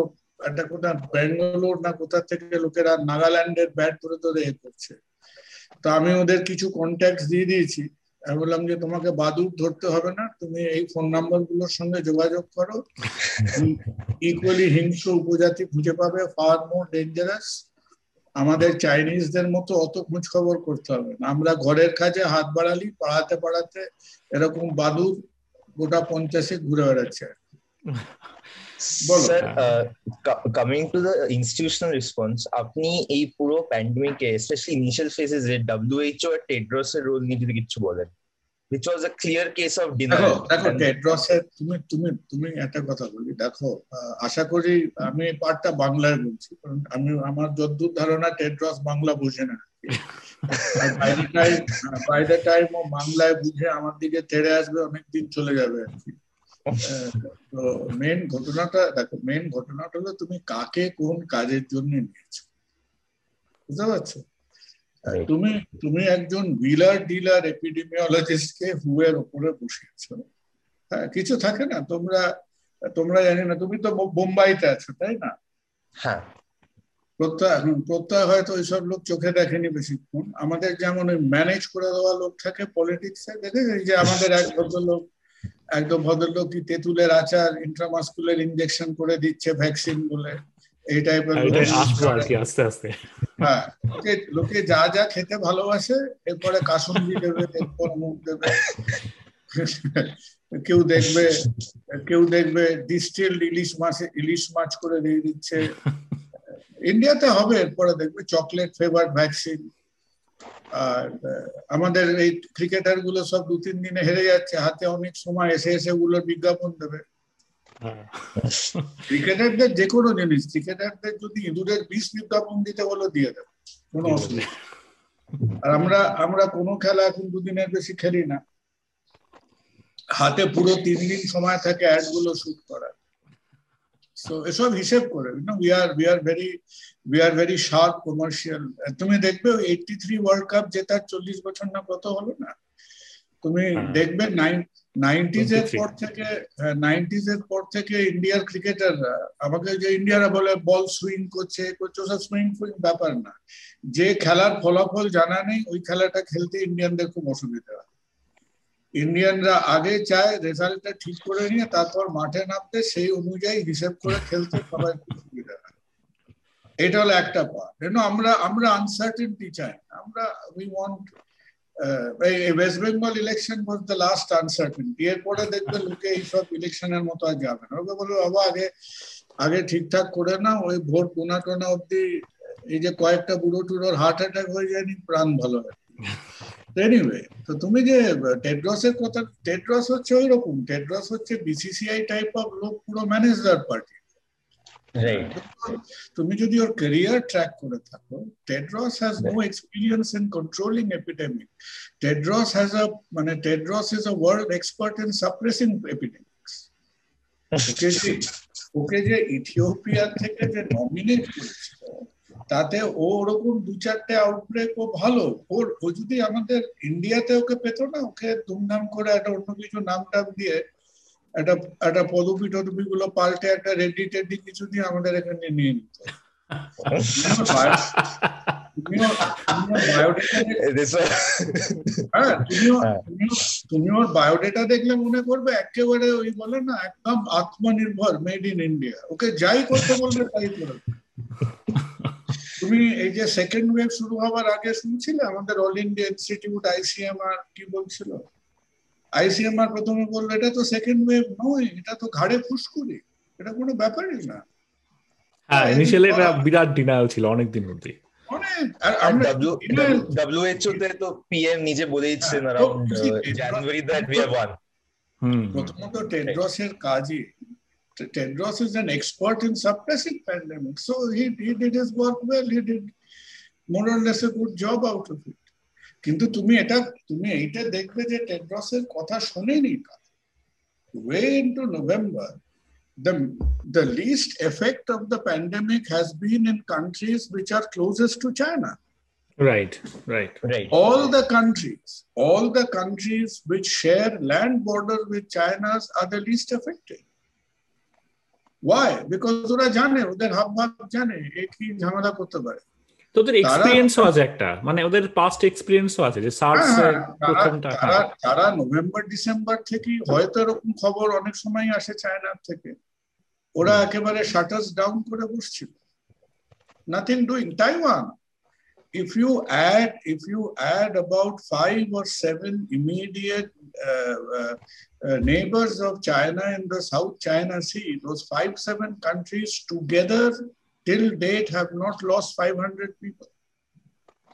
একটা কোথা ব্যাঙ্গালোর না কোথা থেকে লোকেরা নাগাল্যান্ডের ব্যাট ধরে ধরে এ করছে। তো আমি ওদের কিছু কন্ট্যাক্ট দিয়ে দিয়েছি। আমি বললাম যে তোমাকে বাদুর ধরতে হবে না তুমি এই ফোন নাম্বারগুলোর সঙ্গে যোগাযোগ করো। [LAUGHS] ইকুয়ালি হিংস্র উপজাতি খুঁজে পাবে ফার মোর ডেঞ্জারাস আমাদের চাইনিজদের মতো অত খোঁজ খবর করতে হবে না। আমরা ঘরের কাজে হাত বাড়ালি পাড়াতে পাড়াতে এরকম বাদুর গোটা পঞ্চাশে ঘুরে বেড়াচ্ছে। Sir coming to the institutional response আপনি এই পুরো প্যান্ডেমিকে স্পেশালি ইনিশিয়াল ফেজেস এ ডব্লিউএইচও আর টেড্রস এর রোল নিয়ে যদি কিছু বলেন। Which was a clear case of দেখো denial. দেখো And- টেড্রসের তুমি তুমি তুমি একটা কথা বলি। দেখো আহ, আশা করি আমি এই পার্টটা বাংলায় বলছি কারণ আমি আমার যদ্দূর ধারণা টেড্রস বাংলা বোঝে না। By the time by the time ও বাংলায় বুঝে আমার দিকে তেড়ে আসবে অনেকদিন চলে যাবে আর কি। তো মেন ঘটনাটা দেখো মেন ঘটনাটা হলো তুমি কাকে কোন কাজের জন্য নিয়েছো? বুঝতে পারছ? তুমি তুমি একজন বিলার ডিলার এপিডেমিওলজিস্ট কে হুয়ের উপরে বসিয়েছো। হ্যাঁ কিছু থাকে না তোমরা তোমরা জানি না তুমি তো বোম্বাইতে আছো তাই না? হ্যাঁ। প্রত্যয় হুম, প্রত্যয় হয়তো ওইসব লোক চোখে দেখেনি বেশিক্ষণ। আমাদের যেমন ওই ম্যানেজ করে দেওয়া লোক থাকে পলিটিক্সে দেখে যে আমাদের এক ভদ্রলোক একদম ভদ্রলোক কি তেঁতুলের আচার ইন্ট্রামাস্কুলার ইনজেকশন করে দিচ্ছে ভ্যাকসিন বলে। এই টাইপের আস্তে আস্তে। হ্যাঁ লোকে লোকে যা যা খেতে ভালোবাসে এরপরে কাসুন্দি দেবে এরপর মুখ দেবে। কেউ দেখবে কেউ দেখবে ডিস্টিলড ইলিশ মাছ ইলিশ মাছ করে দিয়ে দিচ্ছে। [LAUGHS] ইন্ডিয়াতে হবে এরপরে দেখবে চকলেট ফ্লেভার ভ্যাকসিন আর আমাদের এই ক্রিকেটারগুলো সব দু তিন দিনে হেরে যাচ্ছে হাতে অনেক সময় এসে এসে ওগুলোর বিজ্ঞাপন দেবে। হ্যাঁ। ক্রিকেটারদের যে কোনো জিনিস ক্রিকেটারদের যদি ইঁদুরের বিষ বিজ্ঞাপন দিতে বলো দিয়ে দেবে। কোনো অসুবিধা আর আমরা আমরা কোনো খেলা এখন দুদিনের বেশি খেলি না। হাতে পুরো তিন দিন সময় থাকে অ্যাডগুলো শুট করার। তো এসব হিসেব করে we are we are very we are very sharp commercial তুমি দেখবে এইটটি থ্রি ওয়ার্ল্ড কাপ জেতার চল্লিশ বছর না কত হলো না? তুমি হ্যাঁ। দেখবে নাইনটিজ এর 23 পর থেকে নাইনটিজ এর পর থেকে ইন্ডিয়ার ক্রিকেটাররা আমাকে যে ইন্ডিয়ারা বলে বল সুইং করছে করছে ওসব সুইং ফুইং ব্যাপার না। যে খেলার ফলাফল জানা নেই ওই খেলাটা খেলতে ইন্ডিয়ানদের খুব অসুবিধা। হয় ইন্ডিয়ানরা আগে চায় রেজাল্টটা ঠিক করে নিয়ে তারপর মাঠে নামতে সেই অনুযায়ী হিসেব করে খেলতে সবাই খুব সুবিধা। হয় এটা হলো একটা পার্ট কেন আমরা আমরা আনসার্টেনটি চাই আমরা we want West Bengal election was the last uncertainty এরপরে দেখবে লোকে এইসব ইলেকশনের মতো আর যাবে না। ওকে বলব বাবা আগে আগে ঠিকঠাক করে না ওই ভোট টোনা টোনা অব্দি এই যে কয়েকটা বুড়ো টুড়োর হার্ট অ্যাটাক হয়ে যায়নি প্রাণ ভালো হয় এনিওয়ে [LAUGHS] তো তুমি যে টেড্রসের কথা টেড্রস হচ্ছে ওই রকম। টেড্রস হচ্ছে বিসিসিআই টাইপ অফ লোক পুরো ম্যানেজার পার্টি রাইট তুমি যদি ওর ক্যারিয়ার ট্র্যাক করে থাকো Tedros has no experience in controlling epidemic Tedros has a মানে Tedros is a world expert in suppressing epidemics okay যে ওকে যে ইথিওপিয়া থেকে যে নমিনেট করেছিল তাতে ও ওরকম দু চারটে আউটব্রেক ও ভালো। ওর ও যদি আমাদের ইন্ডিয়াতে ওকে পেতো না ওকে ধুমধাম করে একটা অন্য কিছু নাম টাম দিয়ে একটা একটা পদবি টদবি গুলো পাল্টে একটা রেডি টেডি কিছু দিয়ে আমাদের এখানে নিয়ে নিত হ্যাঁ। তুমিও হ্যাঁ। তুমি ওর বায়োডেটা দেখলে মনে করবে একেবারে ওই বলে না একদম আত্মনির্ভর মেড ইন ইন্ডিয়া। ওকে যাই করতে বলবে তাই করবে। তুমি এই যে সেকেন্ড ওয়েভ শুরু হওয়ার আগে শুনছিলে আমাদের অল ইন্ডিয়া ইনস্টিটিউট আইসিএমআর কি বলছিল? আইসিএমআর প্রথমে বলল এটা তো সেকেন্ড ওয়েভ নয় এটা তো ঘাড়ে ফুসকুড়ি এটা কোনো ব্যাপারই না হ্যাঁ ইনিশিয়ালি এটা বিরাট ডিনায়াল ছিল অনেক আমরা denial- ডব্লিউএইচও তে তো পিএম নিজে বলে দিচ্ছেন হ্যাঁ, অ্যারাউন্ড তো see, January that we have one প্রথমত টেড্রসের কাজই Tedros is an expert in suppressing pandemic. So he, he did his work well. He did more or less a good job out of it. কিন্তু তুমি এটা তুমি এইটা দেখবে যে টেড্রসের কথা শোনেনি way into November, the, the least effect of the pandemic has been in countries which are closest to China. Right right right all the countries, all the countries which share land border with China's are the least affected. Why? Because ওরা জানে ওদের হাব ভাব জানে এ কি ঝামেলা করতে পারে তো ওদের এক্সপিরিয়েন্সও আছে একটা। মানে ওদের পাস্ট এক্সপিরিয়েন্সও আছে যে সার্স হ্যাঁ, হ্যাঁ, তারা- প্রথমটা। তারা হ্যাঁ তারা নভেম্বর ডিসেম্বর থেকেই হয়তো এরকম খবর অনেক সময় আসে চায়নার থেকে। ওরা একেবারে শাটার্স ডাউন করে বসছিল। Nothing doing Taiwan if you add if you add about five or seven immediate uh, uh, uh, neighbors of China in the South China Sea, those five seven countries together till date have not lost 500 people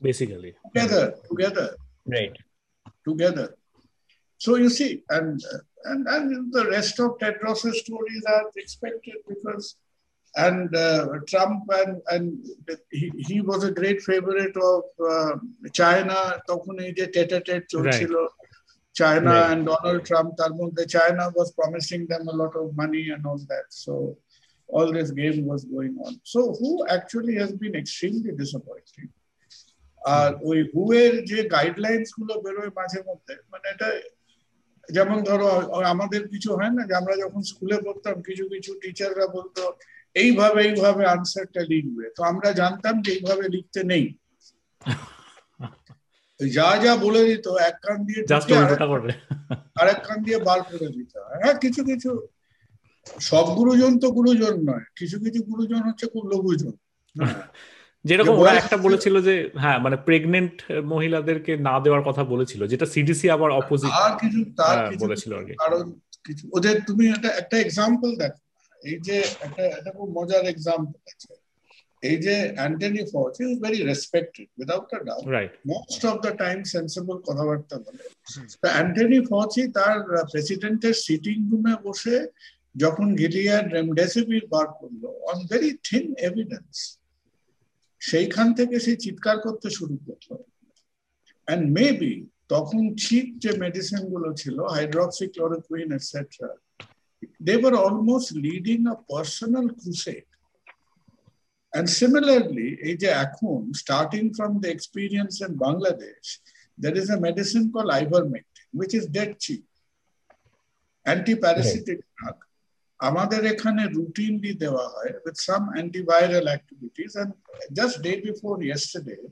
basically together together right together. So you see, and and and the rest of Tedros' stories are expected because, and uh, Trump and and he, he was a great favorite of uh, China. তখন এই যে টেট টেট চলছিল China Right. and Donald Trump. তার মধ্যে China was promising them a lot of money and all that. So all this game was going on. So who actually has been extremely disappointing. আর ওই হুয়ের যে গাইডলাইন্সগুলো বেরোয় মাঝে মধ্যে মানে এটা যেমন ধরো আমাদের কিছু হয় না যে আমরা যখন স্কুলে পড়তাম কিছু কিছু টিচাররা বলতো এইভাবে এইভাবে আনসারটা লিখবে তো আমরা জানতাম যে এইভাবে লিখতে নেই যা যা বলে দিত এক কান দিয়ে করবে আরেক কান দিয়ে বার করে দিত হ্যাঁ কিছু কিছু সব গুরুজন তো গুরুজন নয়। কিছু কিছু গুরুজন হচ্ছে খুব লঘুজন। [LAUGHS] যেরকম ওরা একটা বলেছিল যে হ্যাঁ মানে প্রেগনেন্ট মহিলাদেরকে না দেওয়ার কথা বলেছিল যেটা সিডিসি আবার অপোজিট আর কিছু তার হ্যাঁ, বলেছিল আর। কারণ কিছু ওদের তুমি একটা একটা এক্সাম্পল দেখো। এই যে একটা একটা খুব মজার এক্সাম্পল আছে। এই যে Anthony Fauci is very respected without a doubt right most of the time sensible কথাবার্তা বলে। তো অ্যান্টনি ফচি তার প্রেসিডেন্টের সিটিং রুমে বসে যখন গিলিয়ার রেমডেসিভির বার করল অন ভেরি থিন এভিডেন্স সেইখান থেকে সে চিৎকার করতে শুরু করল অ্যান্ড মেবি তখন চিপ যে মেডিসিনগুলো ছিল hydroxychloroquine etcetera they were almost leading a personal crusade. And similarly, এই যে এখন starting from the experience in Bangladesh, there is a medicine called ivermectin, which is dead cheap. Antiparasitic drug. আমাদের এখানে routinely দেওয়া হয় with some antiviral activities. And just day before yesterday,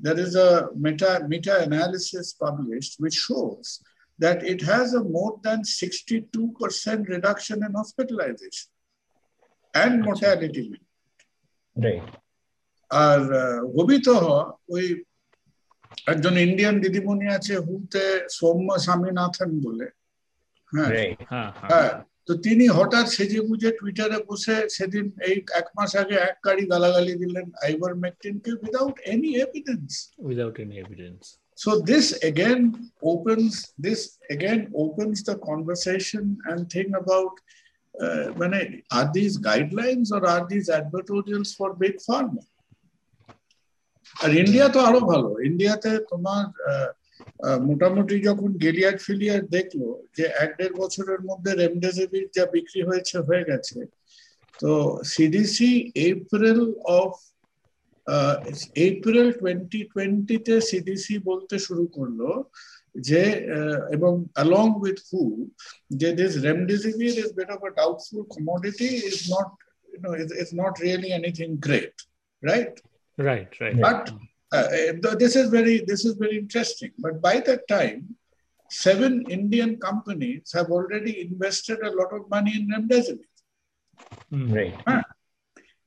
there is a meta, meta-analysis published which shows that it has a more than 62% reduction in hospitalization and mortality. Right. আর গবিত ওই একজন ইন্ডিয়ান দিদিমণি আছে হুতে সৌম্য স্বামীনাথন বলে হ্যাঁ Right. হ্যাঁ হ্যাঁ হ্যাঁ তো তিনি হঠাৎ সেজে বুঝে টুইটারে বসে সেদিন এই এক মাস আগে এক গাড়ি গালাগালি দিলেন আইভার মেকটিনকে without any evidence without any evidence So this again opens this again opens the conversation and thing about uh, when I, are these guidelines or are these advertorials for big pharma? আর ইন্ডিয়া তো আরো ভালো ইন্ডিয়াতে তোমার আহ, আহ, মোটামুটি যখন গেলিয়াড ফিলিয়ার দেখল যে এক দেড় বছরের মধ্যে রেমডেসিভির যা বিক্রি হয়েছে হয়ে গেছে। তো CDC April of April twenty টোয়েন্টিতে সিডিসি বলতে শুরু করল যে এবং অ্যালং উইথ হু যে this remdesivir is bit of a doubtful commodity is not you is not really anything great right right right but uh, uh, this is very this is very interesting. But by that time, seven Indian companies have already invested a lot of money in remdesivir. Right. Huh?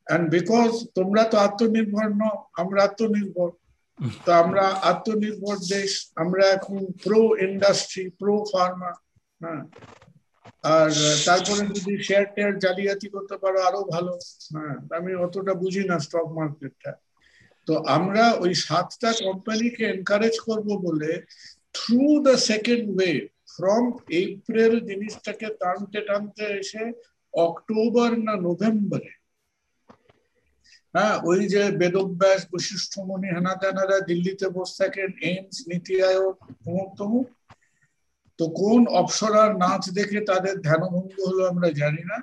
And because তোমরা তো আত্মনির্ভর নও আমরা আত্মনির্ভর তো আমরা আত্মনির্ভর দেশ আমরা এখন প্রো ইন্ডাস্ট্রি প্রো ফার্মা হ্যাঁ আর তারপরে যদি শেয়ার টেয়ার জালিয়াতি করতে পারো আরও ভালো হ্যাঁ আমি অতটা বুঝি না স্টক মার্কেটটা তো আমরা ওই সাতটা কোম্পানিকে এনকারেজ করব বলে through the second wave from April জিনিসটাকে টানতে টানতে এসে অক্টোবর না নভেম্বরে হ্যাঁ ওই যে বেদব্যাস বৈশিষ্ট্যমণি হেনা তেনারা দিল্লিতে বসে থাকেন, এইমস, নীতি আয়োগ তো কোন অপসরার নাচ দেখে তাদের ধ্যানভঙ্গ হলো আমরা জানি না।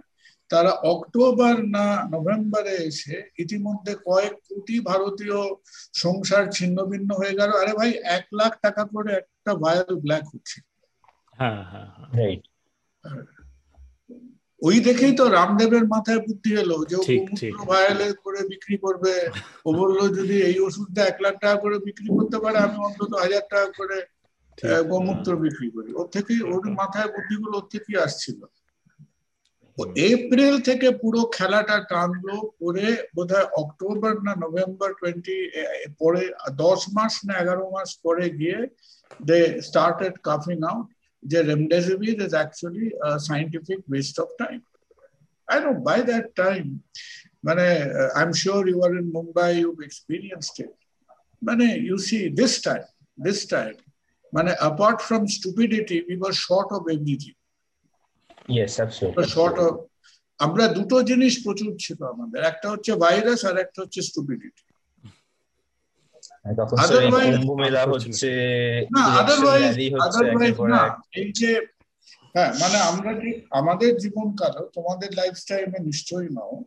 তারা অক্টোবর না নভেম্বরে এসে ইতিমধ্যে কয়েক কোটি ভারতীয় সংসার ছিন্ন ভিন্ন হয়ে গেল আরে ভাই এক লাখ টাকা করে একটা ভায়াল ব্ল্যাক হচ্ছে হ্যাঁ হ্যাঁ হ্যাঁ. ওই দেখেই তো রামদেবের মাথায় বুদ্ধি এলো যে ও ঠিক, গোমূত্র ঠিক। ভায়ালে করে বিক্রি করবে ও বলল যদি এই ওষুধটা এক লাখ টাকা করে বিক্রি করতে পারে আমি অন্তত হাজার টাকা করে। গোমূত্র বিক্রি করি ওর থেকেই ওর মাথায় বুদ্ধিগুলো ওর থেকেই আসছিল এপ্রিল থেকে পুরো খেলাটা টানলো করে বোধহয় অক্টোবর না নভেম্বর টোয়েন্টি পরে দশ মাস না এগারো মাস পরে গিয়ে দে স্টার্টেড কাফিং আউট যে remdesivir is actually a scientific waste of time. I know by that time, মানে, uh, I'm sure you are in Mumbai, you've experienced it. মানে, you see, this time, this time, মানে, apart from stupidity, we were short of everything. আমরা দুটো জিনিস প্রচুর ছিল আমাদের। একটা হচ্ছে ভাইরাস আর একটা হচ্ছে স্টুপিডিটি যে হ্যাঁ মানে আমরা ঠিক আমাদের জীবনকাল তোমাদের লাইফস্টাইলে নিশ্চয়ই নাও।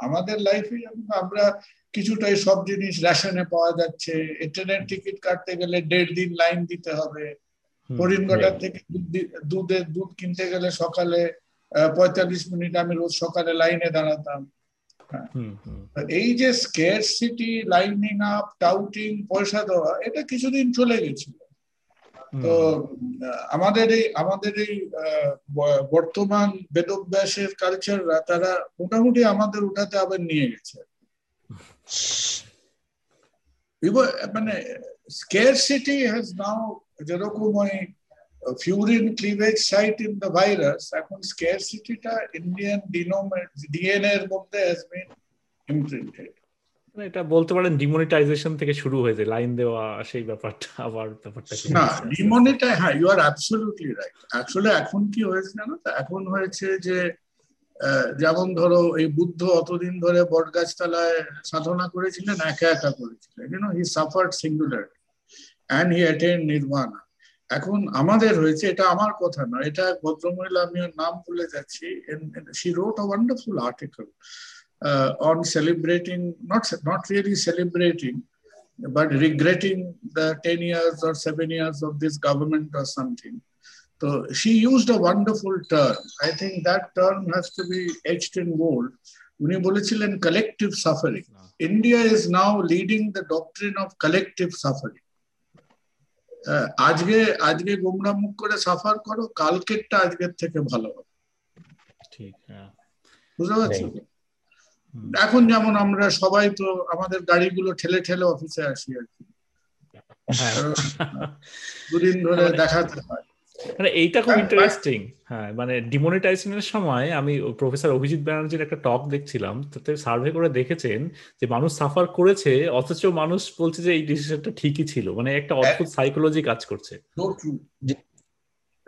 আমাদের লাইফে আমরা কিছুটা এই সব জিনিস রেশনে পাওয়া যাচ্ছে ট্রেনের টিকিট কাটতে গেলে দেড় দিন লাইন দিতে হবে। হরিণঘাটার থেকে দুধ দুধ কিনতে গেলে সকালে পঁয়তাল্লিশ মিনিট আমি রোজ সকালে লাইনে দাঁড়াতাম। তো এই যে scarcity lining up touting পয়সা দেওয়া এটা কিছুদিন চলে গেছিল। তো আমাদের এই আমাদের এই বর্তমান বেদব্যাসের কালচাররা তারা মোটামুটি আমাদের ওটাতে আবার নিয়ে গেছে। [LAUGHS] মানে scarcity has now যেরকম ওই furin cleavage site in the virus এখন স্কেয়ারসিটিটা ইন্ডিয়ান ডিএনএ এর মধ্যে হ্যাজ বিন ইমপ্রিন্টেড এটা বলতে পারেন ডিমনিটাইজেশন থেকে শুরু হয়েছে লাইন দেওয়া সেই ব্যাপারটা আবার ব্যাপারটা না। ডিমনিটাই হ্যাঁ ইউ আর অ্যাবসলিউটলি রাইট আসলে এখন কি হয়েছে জানো তো? এখন হয়েছে যে যেমন ধরো এই বুদ্ধ অতদিন ধরে বটগাছতলায় সাধনা করেছিলেন একা একা করেছিলেন। You know he suffered singular and he attend Nirbana এখন আমাদের হয়েছে এটা আমার কথা না এটা ভদ্রমহিলা আমি নাম ভুলে যাচ্ছি she wrote a wonderful article on celebrating not not really celebrating but regretting the 10 years or 7 years of this government or something. So she used a wonderful term. I think that term has to be etched in gold. উনি বলেছিলেন collective suffering. India is now leading the doctrine of collective suffering. আজকে আজকে গোমরা মুখ করে সাফার করো কালকেরটা আজকের থেকে ভালো হবে। ঠিক হ্যাঁ। বুঝতে পারছ? এখন যেমন আমরা সবাই তো আমাদের গাড়িগুলো ঠেলে ঠেলে অফিসে আসি আর কি। দুদিন ধরে দেখাতে হয়। মানে এইটা খুব ইন্টারেস্টিং হ্যাঁ মানে ডিমনিটাইজেশনের সময় আমি প্রফেসর অভিজিৎ ব্যানার্জির একটা টক দেখছিলাম তাতে সার্ভে করে দেখেছেন যে মানুষ সাফার করেছে অথচ মানুষ বলছে যে এই ডিসিশনটা ঠিকই ছিল। মানে একটা অদ্ভুত সাইকোলজি কাজ করছে।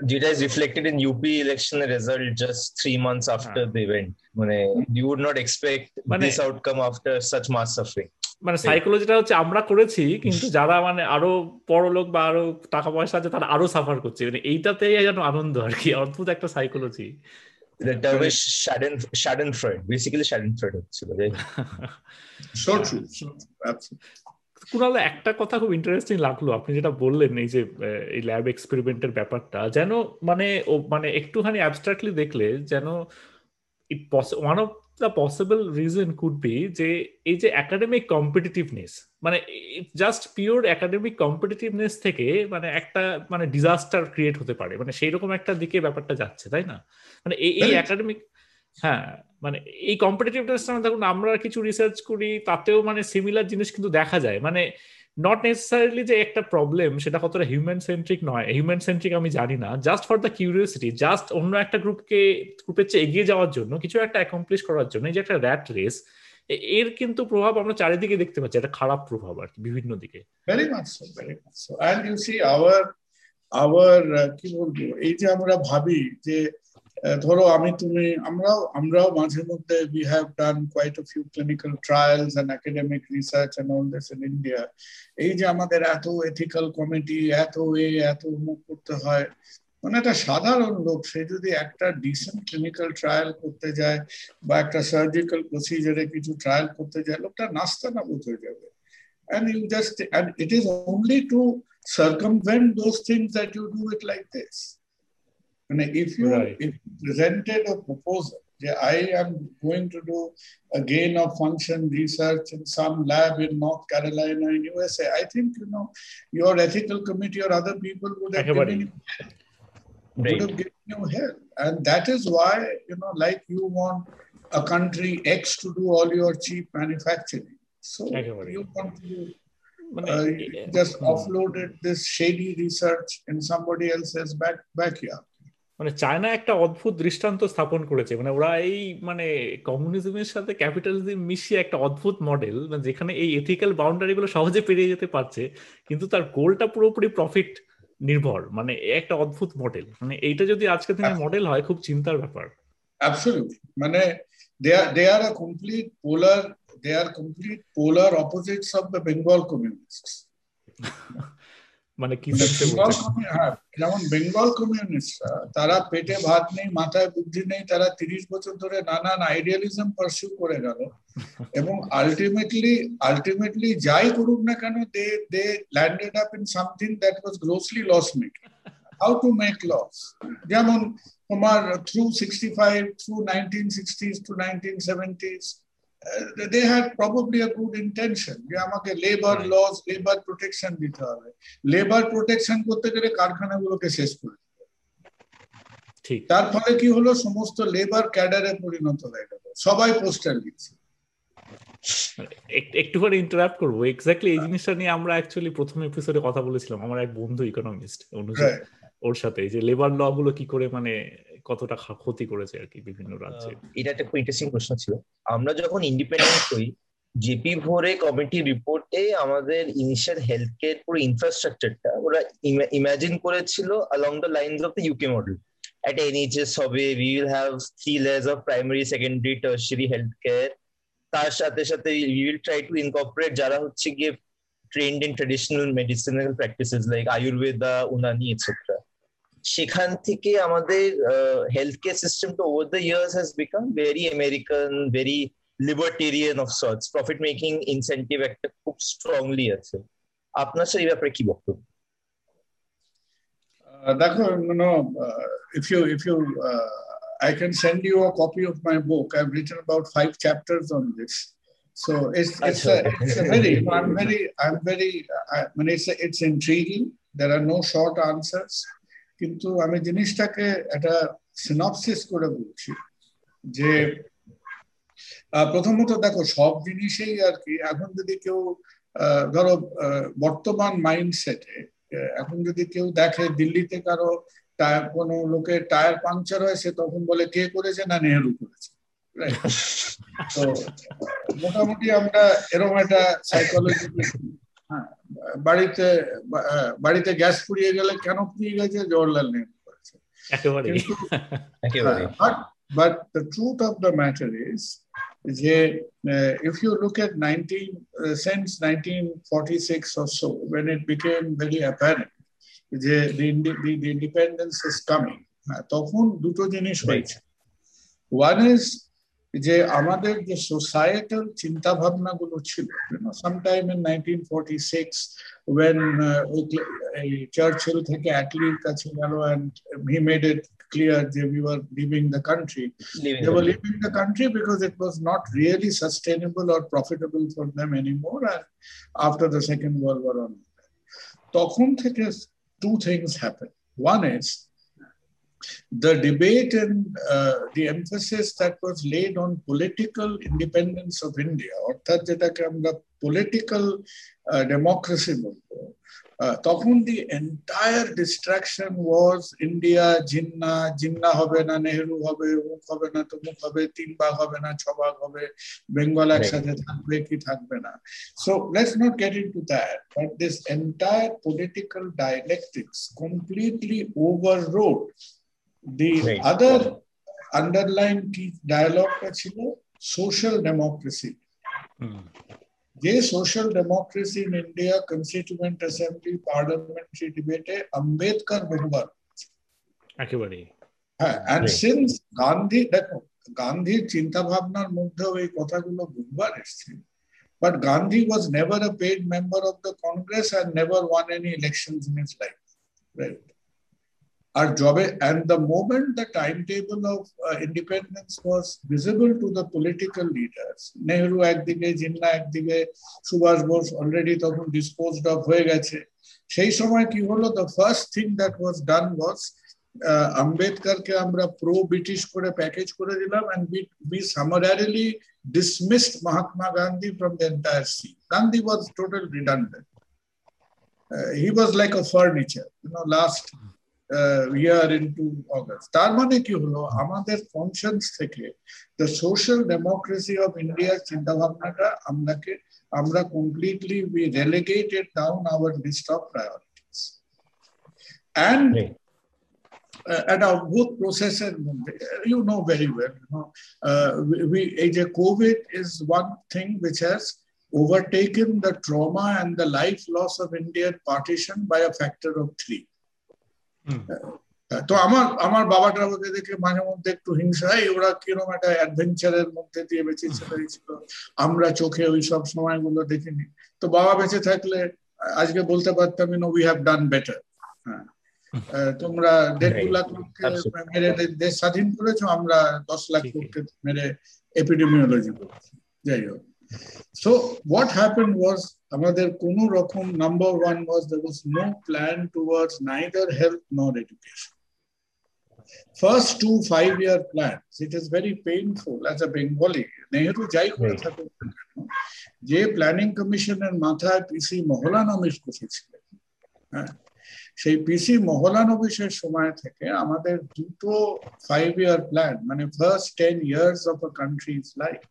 যেটা is reflected in UP election result just three months after the event মানে you would not expect this outcome after such mass suffering মানে সাইকোলজিটা হচ্ছে আমরা করেছি কিন্তু যারা মানে আরও বড় লোক বা আরও টাকা পয়সা আছে তারা আরও সাফার করছে। মানে এইটাতেই যেন আনন্দ আর কি অদ্ভুত একটা সাইকোলজি [LAUGHS] কুণাল একটা কথা খুব ইন্টারেস্টিং লাগল আপনি যেটা বললেন এই যে এই ল্যাব এক্সপেরিমেন্টের ব্যাপারটা যেন মানে ও মানে একটুখানি অ্যাবস্ট্রাক্টলি দেখলে যেন one of possible reason could be যে এই যে একাডেমিক কম্পিটিটিভনেস মানে জাস্ট পিওর একাডেমিক কম্পিটিটিভনেস থেকে মানে একটা মানে ডিজাস্টার ক্রিয়েট হতে পারে মানে সেই রকম একটা দিকে ব্যাপারটা যাচ্ছে তাই না? মানে এই এই একাডেমিক হ্যাঁ মানে এই কম্পিটিটিভনেস দেখুন আমরা কিছু রিসার্চ করি তাতেও মানে সিমিলার জিনিস কিন্তু দেখা যায় মানে নট নেসেসারিলি যে একটা প্রবলেম সেটা কতটা হিউম্যান সেন্ট্রিক নয়। হিউম্যান সেন্ট্রিক আমি জানি না। Just for the curiosity just অন্য একটা গ্রুপকে গ্রুপের চেয়ে এগিয়ে যাওয়ার জন্য, কিছু একটা অ্যাকমপ্লিশ করার জন্য, এই যে একটা র্যাট রেস এর কিন্তু প্রভাব আমরা চারিদিকে দেখতে পাচ্ছি। একটা খারাপ প্রভাব আর কি, বিভিন্ন দিকে। Very much so very much so and you see our our কি বলব, এই যে আমরা ভাবি যে ধরো আমি তুমি, আমরাও আমরাও মাঝে মধ্যে we have done quite few clinical trials and academic research and all this in India এই যে আমাদের এত এথিক্যাল কমিটি এত এ, এত মুখ করতে হয় মানে একটা সাধারণ লোক, সে যদি একটা ডিসেন্ট ক্লিনিক্যাল ট্রায়াল করতে যায় বা একটা সার্জিক্যাল প্রসিজারে কিছু ট্রায়াল করতে যায়, লোকটা নাস্তা না হয়ে যাবে। You just, and it is only to circumvent those things that you do it like this. And if you, Right. if you presented a proposal, I am going to do a gain of function research in some lab in North Carolina in USA, I think you know your ethical committee or other people would have given you would have given you help. And that is why, you know, like you want a country X to do all your cheap manufacturing. So you want to মানে uh, you just offloaded this shady research in somebody else's back backyard. মানে চায়না একটা অদ্ভুত দৃষ্টান্ত স্থাপন করেছে মানে ওরা এই মানে কমিউনিজমের সাথে ক্যাপিটালিজম মিশিয়ে একটা অদ্ভুত মডেল মানে যেখানে এই এথিক্যাল বাউন্ডারি গুলো সহজে পেরিয়ে যেতে পারছে কিন্তু তার গোলটা পুরোপুরি প্রফিট নির্ভর মানে একটা অদ্ভুত মডেল মানে এইটা যদি আজকে দিনে মডেল হয় খুব চিন্তার ব্যাপার. Mane, they are they are a complete polar, they are complete polar opposites of the Bengal communists. [LAUGHS] মানে কি হ্যাঁ, যেমন বেঙ্গল কমিউনিস্টরা তারা পেটে ভাত নেই মাথায় বুদ্ধি নেই তারা তিরিশ বছর ধরে নানান আইডিয়ালিজম পারসিউ করে গেল। এবং আলটিমেটলি আলটিমেটলি যাই করুক না কেন they they landed up in something that was grossly loss making how to make loss যেমন তোমার through sixty five through nineteen sixties to nineteen seventies they had probably a good intention যে আমাকে লেবার লস লেবার প্রোটেকশন দিতে হবে। লেবার প্রোটেকশন করতে গেলে কারখানাগুলোকে শেষ করে ঠিক। তার ফলে কি হলো? সমস্ত লেবার ক্যাডারে পরিণত হয়ে গেল। সবাই পোস্টার লিখছে এক- একটুখানি ইন্টারাপ্ট করব। এক্স্যাক্টলি এই জিনিসটা নিয়ে আমরা অ্যাকচুয়ালি প্রথম এপিসোডে কথা বলেছিলাম। আমার এক বন্ধু ইকোনমিস্ট অনুযায়ী ওর সাথে। যে লেবার ল গুলো কি করে মানে কতটা ক্ষতি করেছে আর কি বিভিন্ন রাজ্যে এটা একটা খুব ইন্টারেস্টিং প্রশ্ন ছিল আমরা যখন ইন্ডিপেন্ডেন্ট হই জেপি ভোরে কমিটি রিপোর্টে আমাদের ইনিশিয়াল হেলথ কেয়ার পুরো ইনফ্রাস্ট্রাকচারটা ওরা ইমাজিন করেছিল along the lines of the UK model. At NHS হবে we will have three layers of primary, secondary, tertiary healthcare. তার সাথে সাথে we will try to incorporate যারা হচ্ছে গিয়ে trained in traditional medicinal practices like Ayurveda, Unani, etc. সেখান থেকে আমাদের হেলথ কেয়ার সিস্টেমটা over the years has become very American very libertarian of sorts profit making incentive একটা খুব স্ট্রংলি আছে আপনার সেই ব্যাপারে কি বক্তব্য দেখো no if you if you uh, I can send you a copy of my book. I've written about five chapters on this. So it's it's a, it's a very I'm very I'm very I mean it's a, it's intriguing. There are no short answers. কিন্তু আমি জিনিসটাকে একটা সিনপসিস করে বলছি যে প্রথমত দেখো সব জিনিসেই আর কি এখন যদি কেউ ধরো বর্তমান মাইন্ডসেটে এখন যদি কেউ দেখে দিল্লিতে কারও টায়ার কোনো লোকের টায়ার পাংচার হয় সে তখন বলে কে করেছে না নেহেরু করেছে [LAUGHS] তো মোটামুটি আমরা এরকম একটা সাইকোলজি বাড়িতে বাড়িতে গ্যাস পুড়িয়ে গেলে কেন পুড়িয়ে গেছে জওয়াহরলাল নেহরু করেছে but the truth of the matter is যে if you look at 19 uh, since 1946 or so when it became very apparent যে the, the, the independence is coming তখন দুটো জিনিস হয়েছে ওয়ান ইজ যে আমাদের যে সোসাইটাল চিন্তা ভাবনা গুলো ছিল sometime in nineteen forty six when Churchill থেকে অ্যাটলির কাছে গেল and he made it clear that we were leaving the country. Leaving they were leaving the country because it was not really sustainable or profitable for them anymore and after the Second World War on. তখন থেকে two things happened. One is the debate and uh, the emphasis that was laid on political independence of India, অর্থাৎ যেটাকে আমরা political uh, democracy বলব তখন the entire destruction was India Jinnah Jinnah হবে না নেহরু হবে অমুক হবে না তমুক হবে তিন ভাগ হবে না ছ ভাগ হবে বেঙ্গল একসাথে থাকবে কি থাকবে না so let's not get into that but this entire political dialectics completely overrode the other underline কি ডায়ালগটা ছিল সোশ্যাল ডেমোক্রেসি যে social democracy in India constituent assembly parliamentary ডিবেটে Ambedkar বহুবার একেবারে হ্যাঁ অ্যান্ড সিন্স গান্ধী দেখো গান্ধীর চিন্তা ভাবনার মধ্যেও এই কথাগুলো বহুবার এসছে but Gandhi was never a paid member of the Congress and never won any elections in his life right our job and the moment the timetable of uh, independence was visible to the political leaders nehru একদিকে জিন্না একদিকে সুভাষ বোস অলরেডি তখন ডিসপোজড অফ হয়ে গেছে সেই সময় কি হলো the first thing that was done was আম্বেদকরকে আমরা প্রো ব্রিটিশ করে প্যাকেজ করে দিলাম and we we summarily dismissed mahatma gandhi from the entire scene gandhi was total redundant uh, he was like a furniture you know last year into August তার মানে কি হলো? আমাদের ফাংশনস থেকে দ্য সোশ্যাল ডেমোক্রেসি অফ ইন্ডিয়ার চিন্তা ভাবনাটা আমরাকে আমরা completely we relegated down our list of priorities and একটা অদ্ভুত প্রসেসের মধ্যে ইউ নো ভেরি ওয়েল এই যে COVID is one thing which has overtaken the trauma and the life loss of Indian partition by a factor of three. তো আমার আমার বাবাটা আমাকে দেখে মাঝে মধ্যে একটু হিংসা হয় ওরা কীরকম একটা অ্যাডভেঞ্চারের মধ্যে দিয়ে বেঁচে ছিল আমরা চোখে ওই সব সময়গুলো দেখিনি। তো বাবা বেঁচে থাকলে আজকে বলতে পারতাম you know we have done better হ্যাঁ তোমরা দেড় দু লাখ লোককে মেরে দেশ স্বাধীন করেছ আমরা দশ লাখ লোককে মেরে এপিডেমিওলজি করেছি। যাই হোক। So what happened was আমাদের কোনো রকম number one was there was no plan towards neither health nor education first two five-year plans, it is very painful as a Bengali Nehru যাই করে থাকুক যে প্ল্যানিং কমিশনের মাথায় পিসি মহলানবিশ বসেছিলেন হ্যাঁ? সেই পিসি মহলানবিশের সময় থেকে আমাদের দুটো ফাইভ ইয়ার প্ল্যান মানে first ten years of a country's life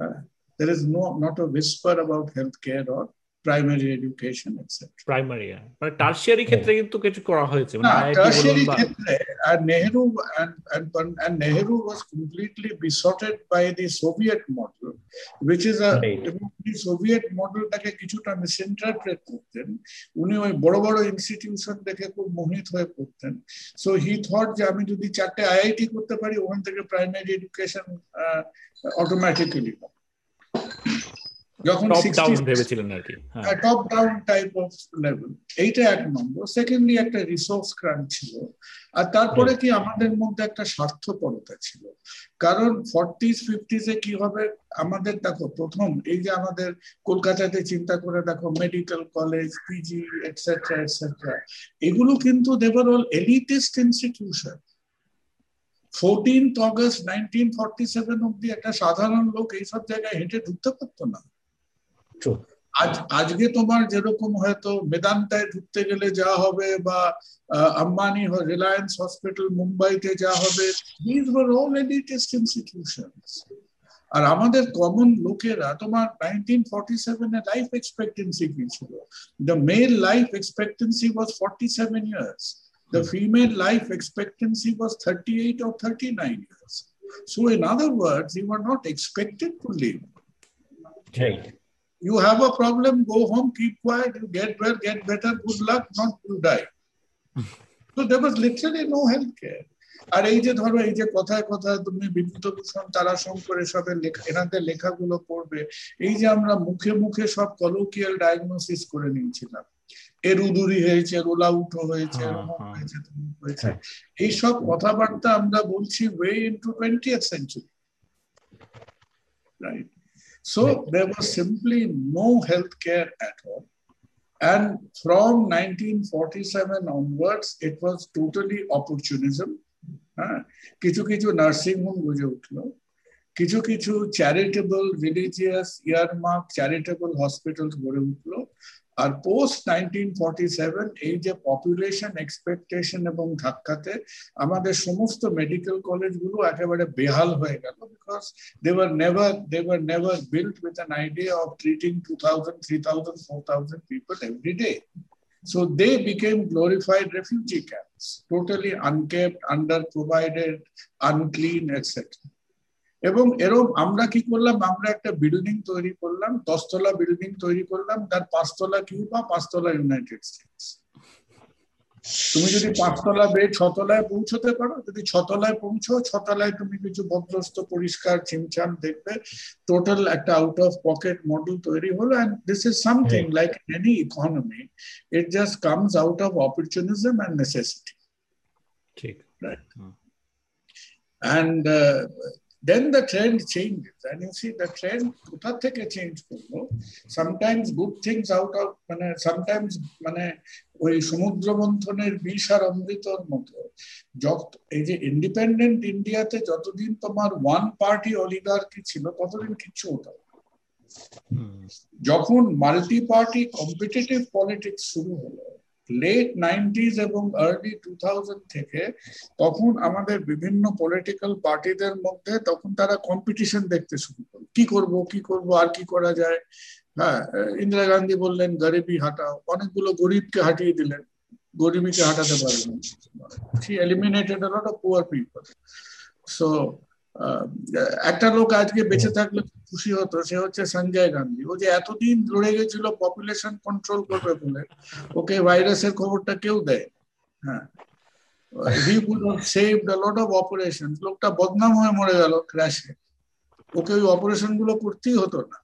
হ্যাঁ? There is no not a whisper about healthcare or primary education etcetera primary মানে টার্সিয়ারি ক্ষেত্রে কিন্তু কিছু করা হয়েছে। মানে বা- ক্ষেত্রে and Nehru and, and and Nehru was completely besotted by the Soviet model, which is a Soviet মডেলটাকে কিছুটা মিসইন্টারপ্রেট করতেন। উনি ওই বড় বড় ইনস্টিটিউশন দেখে খুব মোহিত হয়ে পড়তেন। সো হি থট যে আমি যদি চারটে আইআইটি করতে পারি ওখান থেকে প্রাইমারি এডুকেশন অটোমেটিক্যালি যখন ভেবেছিলেন আর কি top down type of level এইটা এক নম্বর। সেকেন্ডলি একটা রিসোর্স ক্রাঞ্চ ছিল। আর তারপরে কি আমাদের মধ্যে একটা স্বার্থপরতা ছিল। কারণ ফর্টিজ ফিফটিজ এ কি হবে? আমাদের দেখো প্রথম এই যে আমাদের কলকাতাতে চিন্তা করে দেখো medical college PG etcetera etcetera এগুলো কিন্তু দেবার all elitist institution fourteenth August nineteen forty seven অব্দি একটা সাধারণ লোক এইসব জায়গায় হেঁটে ঢুকতে পারতো না। True. আজ আজকে তোমার যেরকম হয়তো মেদান্তায় ঢুকতে গেলে যা হবে বা আহ, আম্বানি রিলায়েন্স হসপিটাল মুম্বাইতে যা হবে these were all elitist institutions আর আমাদের কমন লোকেরা তোমার নাইনটিন ফর্টি সেভেনে লাইফ এক্সপেক্টেন্সি কি ছিল? The male life expectancy was forty seven years The female life expectancy was 38 or 39 years. So, in other words, you were not expected to live. Right. You have a problem, go home, keep quiet, you get well, get better, good luck, not you die. so there was literally no health care. আর এই যে ধরো এই যে কথায় কথায় তুমি বিভূতভূষণ তারাশঙ্কর এসবের লেখা এনাদের লেখাগুলো পড়বে এই যে আমরা মুখে মুখে সব কলোকিয়াল ডায়াগনোসিস করে নিয়েছিলাম এরুদুরি হয়েছে রোল আউট হয়েছে হ্যাঁ, হ্যাঁ। হয়েছে এইসব কথাবার্তা আমরা বলছি way into twentieth century right? So there was simply no health care at all. And from 1947 onwards, it was totally opportunism. হ্যাঁ কিছু কিছু নার্সিং হোম গজে উঠল কিছু কিছু charitable religious earmark charitable hospital গড়ে উঠল আর পোস্ট নাইনটিন ফর্টি সেভেন এই যে পপুলেশন এক্সপেকটেশন এবং ধাক্কাতে আমাদের সমস্ত মেডিকেল কলেজগুলো একেবারে বেহাল হয়ে গেল because they were never they were never built with an idea of treating 2000 3000 4000 people every day so they became glorified refugee camps totally unkept underprovided unclean etc এবং এরম আমরা কি করলাম? আমরা একটা বিল্ডিং তৈরি করলাম দশতলা বিল্ডিং তৈরি করলাম তার পাঁচতলা কিউবা পাঁচতলা ইউনাইটেড স্টেটস তুমি যদি পাঁচতলা বেয়ে ছতলায় পৌঁছতে পারো যদি ছতলায় পৌঁছো ছতলায় তুমি কিছু ভদ্রস্ত পরিষ্কার ছিমছাম দেখবে টোটাল একটা আউট অফ পকেট মডেল তৈরি হলো and this is something like any economy it just comes out of opportunism and necessity ঠিক। And uh, then the trend changes. And you see the trend কোথা থেকে চেঞ্জ করল sometimes good things out of মানে sometimes মানে ওই সমুদ্র মন্থনের বিষ আর অমৃতর মতো যত এই যে ইন্ডিপেন্ডেন্ট ইন্ডিয়াতে যতদিন তোমার ওয়ান পার্টি অলিগার্কি ছিল ততদিন কিচ্ছু হতো যখন মাল্টি পার্টি কম্পিটিটিভ পলিটিক্স শুরু হলো লেট নাইনটিজ এবং আর্লি টু থেকে তখন আমাদের বিভিন্ন পলিটিক্যাল পার্টিদের মধ্যে তখন তারা কম্পিটিশন দেখতে শুরু করল। কি করব কি করব, আর কি করা যায়? হ্যাঁ ইন্দিরা গান্ধী বললেন, গরিবি হাঁটাও। অনেকগুলো গরিবকে হাঁটিয়ে দিলেন। গরিবীকে হাঁটাতে পারবেন she eliminated a lot of একটা লোক আজকে বেঁচে থাকলে খুশি হতো, সে হচ্ছে সঞ্জয় গান্ধী। ও যে এতদিন লড়ে গেছিল পপুলেশন কন্ট্রোল করবে বলে, ওকে ভাইরাসের খবরটা কেউ দেয়? হ্যাঁ। হি a lot of operations লোকটা বদনাম হয়ে মরে গেল ক্র্যাশে ওকে ওই অপারেশনগুলো করতেই হতো না।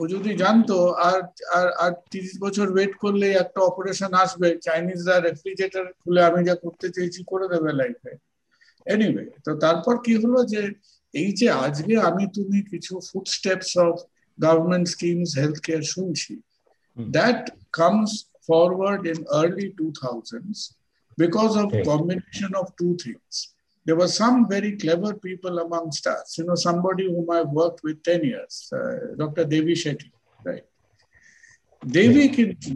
ও যদি জানতো, আর আর আর তিরিশ বছর ওয়েট করলে একটা অপারেশন আসবে চাইনিজরা রেফ্রিজারেটর খুলে আমি যা করতে চেয়েছি, করে দেবে লাইফে এনিওয়ে তো তারপর কি হলো যে এই যে আজকে আমি তুমি কিছু food steps of government schemes health care শুনছি Hmm. That comes forward in early two thousands because of Okay. combination of two things. There were some very clever people amongst us. You know, somebody whom I've worked with 10 years, uh, Dr. Devi Shetty, right? দেবী কিন্তু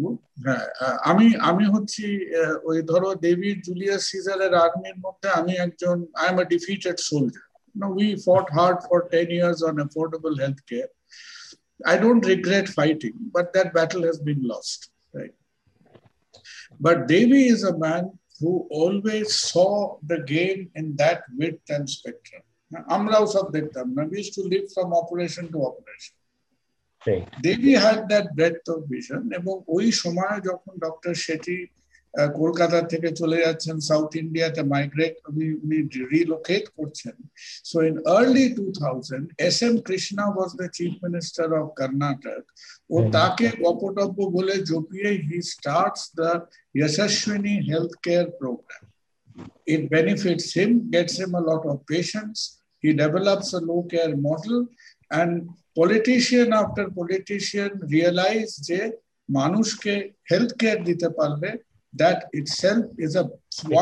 হ্যাঁ আহ, আমি আমি হচ্ছি আহ, ওই ধরো দেবীর জুলিয়াস সিজারের আর্মির মধ্যে আমি একজন I am a defeated soldier No, we fought hard for 10 years on affordable health care. I don't regret fighting, but that battle has been lost, right? But Devi is a man who always saw the game in that width and spectrum. আমরাও সব দেখতাম না we used to live from operation to operation Devi had that breath of vision এবং ওই সময় যখন ডক্টর শেঠি কলকাতা থেকে চলে যাচ্ছেন সাউথ ইন্ডিয়াতে মাইগ্রেট উনি উনি রিলোকেট করছেন। So in early two thousand S M Krishna was the chief minister of Karnataka ও তাকে গপটব্য বলে জপিয়ে he starts the Yashasvini health care programme it benefits him, gets him a lot of patients. He develops a low care model, and politician after politician realize যে মানুষকে হেলথ কেয়ার দিতে পারলে that itself is a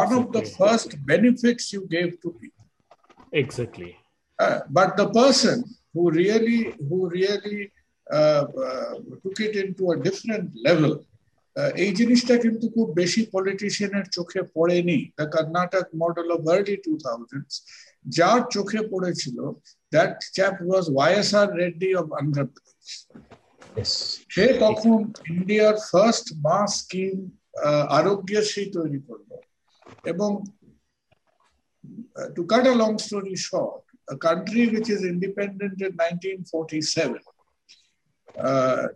one of the first benefits you gave to people. Exactly. Uh, but the person who really who really uh, uh, took it into a different level এই জিনিসটা কিন্তু খুব বেশি পলিটিশিয়ানের চোখে পড়েনি the Karnataka model of early two thousand যার চোখে পড়েছিল that chap was YSR Reddy of Andhra Pradesh সে তখন ইন্ডিয়ার ফার্স্ট মাস স্কিম আরোগ্যশ্রী তৈরি করল। এবং to cut a long story short a country which is independent in 1947 uh,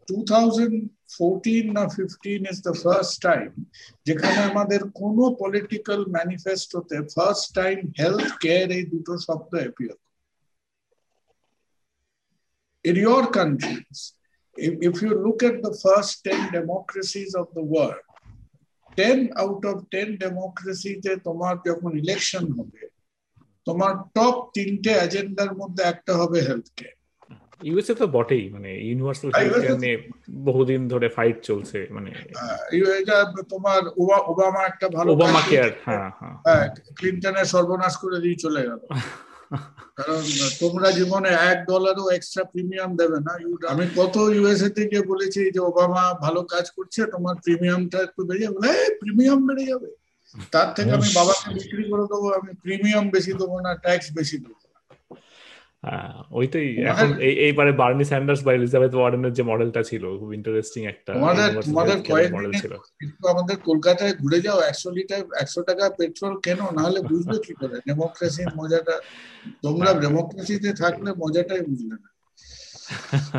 2014 না 15 is the first time যেখানে আমাদের কোনো পলিটিক্যাল ম্যানিফেস্টোতে ফার্স্ট টাইম হেলথ কেয়ার এই দুটো শব্দ appear in your countries if, if you look at the first 10 democracies of the world 10 out of 10 democracyতে তোমার যখন ইলেকশন হবে তোমার টপ তিনটে এজেন্ডার মধ্যে একটা হবে হেলথ কেয়ার ইউএসএ তো বটেই মানে ইউনিভার্সাল নিয়ে বহুদিন ধরে ফাইট চলছে মানে এটা তোমার ওবামা একটা ভালো ওবামা কেয়ার হ্যাঁ হ্যাঁ। ক্লিনটনের সর্বনাশ করে দিয়ে চলে গেল। [LAUGHS] কারণ তোমরা জীবনে এক ডলারও এক্সট্রা প্রিমিয়াম দেবে না। আমি কত ইউএসএ থেকে বলেছি যে ওবামা ভালো কাজ করছে তোমার প্রিমিয়ামটা একটু বেড়ে যাবে। প্রিমিয়াম বেড়ে যাবে। তার থেকে আমি বাবাকে বিক্রি করে দেবো আমি প্রিমিয়াম বেশি দেবো না ট্যাক্স বেশি দেবো। ওইটাই। এখন এইবারে বার্নি স্যান্ডার্স বা এলিজাবেথ ওয়ার্ডেনের যে মডেলটা ছিল খুব ইন্টারেস্টিং একটা তোমাদের মডেল ছিল। কিন্তু আমাদের কলকাতায় ঘুরে যাও একশো লিটার একশো টাকা পেট্রোল কেন? নাহলে বুঝবে কি করে? ডেমোক্রেসির মজাটা তোমরা ডেমোক্রেসিতে থাকলে মজাটাই বুঝলে না।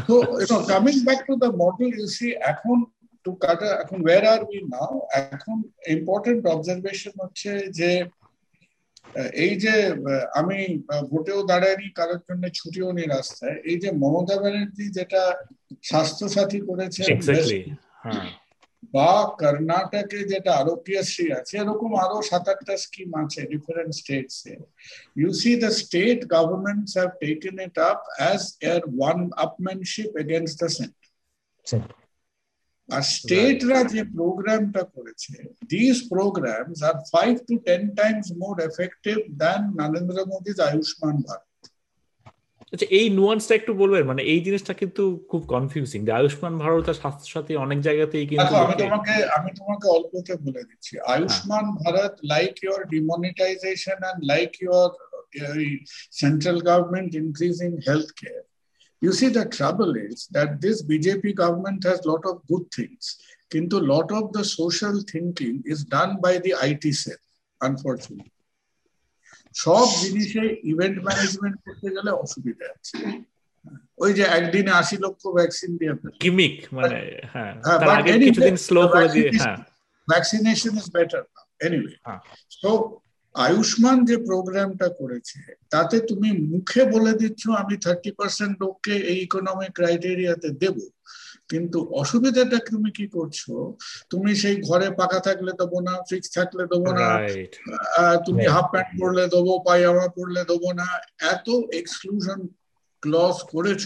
তো you know coming back to the model you see এখন টু কাটা এখন ওয়ার আর উই নাও এখন ইম্পর্টেন্ট অবজারভেশন হচ্ছে যে এই যে আমি ভোটেও দাঁড়াইনি কারোর জন্য ছুটিও নেই রাস্তায়। এই যে মমতা ব্যানার্জি যেটা স্বাস্থ্য সাথী করেছে বা কর্ণাটকে যেটা আরোগ্যশ্রী আছে এরকম আরও সাত আটটা স্কিম আছে different states A. You see the state governments have taken it up as uh one upmanship against the centre আর স্টেটরা যে প্রোগ্রামটা করেছে this programmes are five to ten times more effective than Narendra Modi's Ayushman Bharat আচ্ছা এই নুয়ান্সটা একটু বলবেন? মানে এই জিনিসটা কিন্তু খুব কনফিউজিং আয়ুষ্মান ভারত আর স্বাস্থ্য সাথী অনেক জায়গাতেই কিন্তু আমি তোমাকে আমি তোমাকে অল্পতে বলে দিচ্ছি। Ayushman Bharat like your demonetisation and like your central government increasing health care You see, the trouble is that this BJP government has a lot of good things. Kintu lot of the social thinking is done by the IT cell, unfortunately. সব জিনিসে ইভেন্ট ম্যানেজমেন্ট করতে গেলে অসুবিধা আছে ওই যে একদিনে আশি লক্ষ ভ্যাকসিন দিয়ে গিমিক মানে হ্যাঁ তার আগে কিছুদিন স্লো করে দিয়ে হ্যাঁ vaccination is better anyway so Ayushman যে প্রোগ্রামটা করেছে তাতে তুমি মুখে বলে দিচ্ছ আমি থার্টি পার্সেন্ট লোককে এই ইকোনমিক ক্রাইটেরিয়াতে দেব। কিন্তু অসুবিধাটা তুমি কি করছ? তুমি সেই ঘরে পাকা থাকলে দেবো না ফিক্স থাকলে দেবো না তুমি হাফ প্যান্ট পরলে দেবো পায়জামা পরলে দেবো না এত এক্সক্লুশন ক্লস করেছ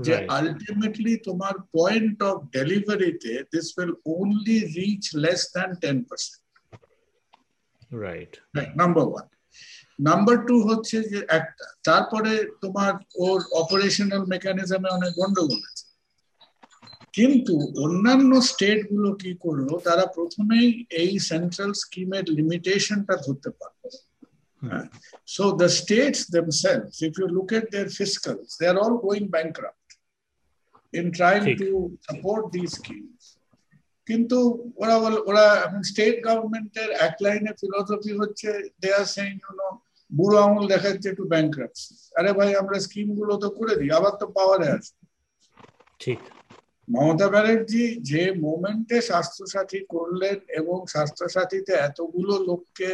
যে আলটিমেটলি তোমার পয়েন্ট অফ ডেলিভারিতে this will only reach less than ten percent right number one number two হচ্ছে যে একটা তারপরে তোমার ওর অপারেশনাল মেকানিজমে অনেক গন্ডগোল আছে। কিন্তু অন্যান্য স্টেটগুলো কি করল তারা প্রথমেই এই সেন্ট্রাল স্কিমের লিমিটেশনটা ধরতে পারল। So the states themselves, if you look at their fiscals, they are all going bankrupt. in trying to support these schemes. কিন্তু ওরা বল ওরা এখন স্টেট গভর্নমেন্টের এক লাইনে ফিলোসফি হচ্ছে দে আর সেইং ইউ বুড়ো আঙুল দেখাচ্ছে একটু ব্যাংক্রাপসি আরে ভাই আমরা স্কিমগুলো তো করে দিই আবার তো পাওয়ারে আসবে ঠিক। মমতা ব্যানার্জি যে মোমেন্টে স্বাস্থ্যসাথী করলেন এবং স্বাস্থ্যসাথীতে এতগুলো লোককে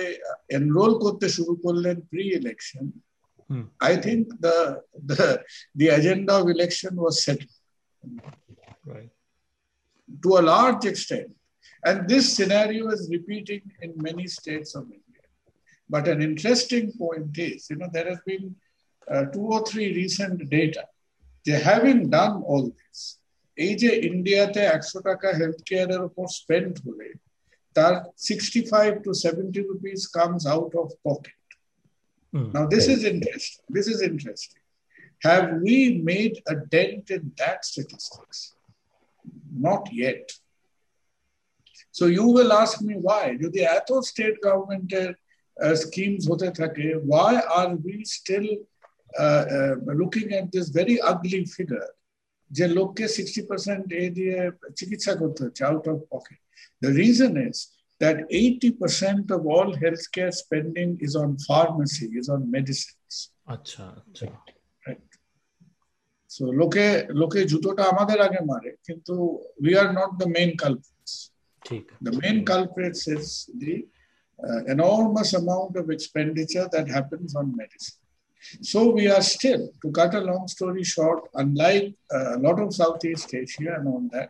এনরোল করতে শুরু করলেন pre election I think the the agenda of election was set. Right. to a large extent. And this scenario is repeating in many states of India. But an interesting point is, you know, there has been uh, two or three recent data. They having done all this, এই যে ইন্ডিয়াতে একশো টাকা হেলথ কেয়ারের উপর স্পেন্ড হলে তার sixty five to seventy rupees comes out of pocket Now, this is interesting. This is interesting. Have we made a dent in that statistics? Not yet. So you will ask me why? যদি এত state government uh, schemes হতে থাকে, why are we still uh, uh, looking at this very ugly figure যে লোককে সিক্সটি পার্সেন্ট এ দিয়ে চিকিৎসা করতে হচ্ছে out of pocket the reason is that 80% of all healthcare spending is on pharmacy, is on medicines. আচ্ছা আচ্ছা Right. So লোকে লোকে জুতোটা আমাদের আগে মারে কিন্তু we are not the main culprits. ঠিক The main culprits is the uh, enormous amount of expenditure that happens on medicine. So we are still, to cut a long story short, unlike uh, a lot of Southeast Asia and all that,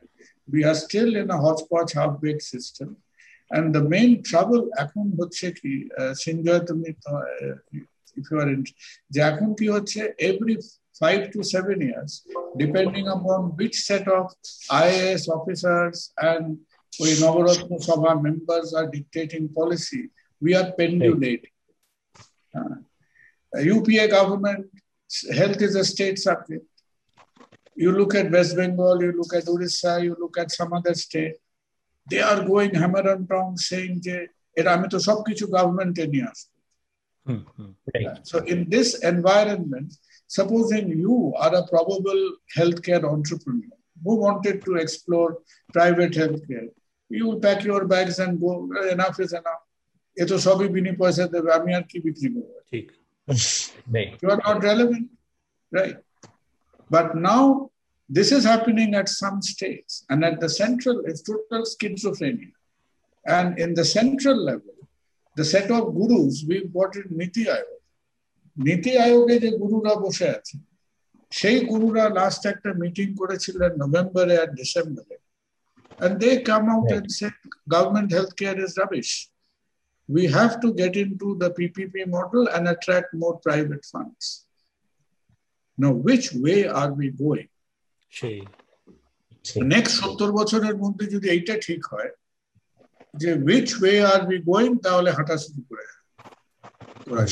we are still in a hodgepodge half-baked system. And the main trouble এখন হচ্ছে কি সিনজয় তুমি if you are in যে এখন কি হচ্ছে every five to seven years depending upon which set of IAS officers and ওই নবরত্ন সভা members are dictating policy we are pendulating uh, UPA government health is a state subject you look at West Bengal you look at Orissa you look at some other state they are going hammer and tongue saying যে এটা আমি তো সবকিছু গভর্নমেন্টে নিয়ে আসবো হুম হুম So in this environment, supposing you are a probable healthcare entrepreneur who wanted to explore private healthcare, you will pack your bags and go, enough is enough. এ তো সবই বিনি পয়সা দেবে আমি আর কি বিক্রি করবো ঠিক Right. you are not relevant, right? But now this is happening at some states, and at the central, it's total schizophrenia. And in the central level, the set of gurus we've got in Niti Ayog. নীতি আয়োগে যে গুরুরা বসে আছে সেই গুরুরা লাস্ট একটা মিটিং করেছিলেন নভেম্বরে আর ডিসেম্বরে and they come out and say government healthcare is rubbish. We have to get into the PPP model and attract more private funds. Now, which way are we going? সেই নেক্সট সত্তর বছরের মধ্যে যদি এইটা ঠিক হয় যে which way are be going তাহলে হাঁটা শুরু করে।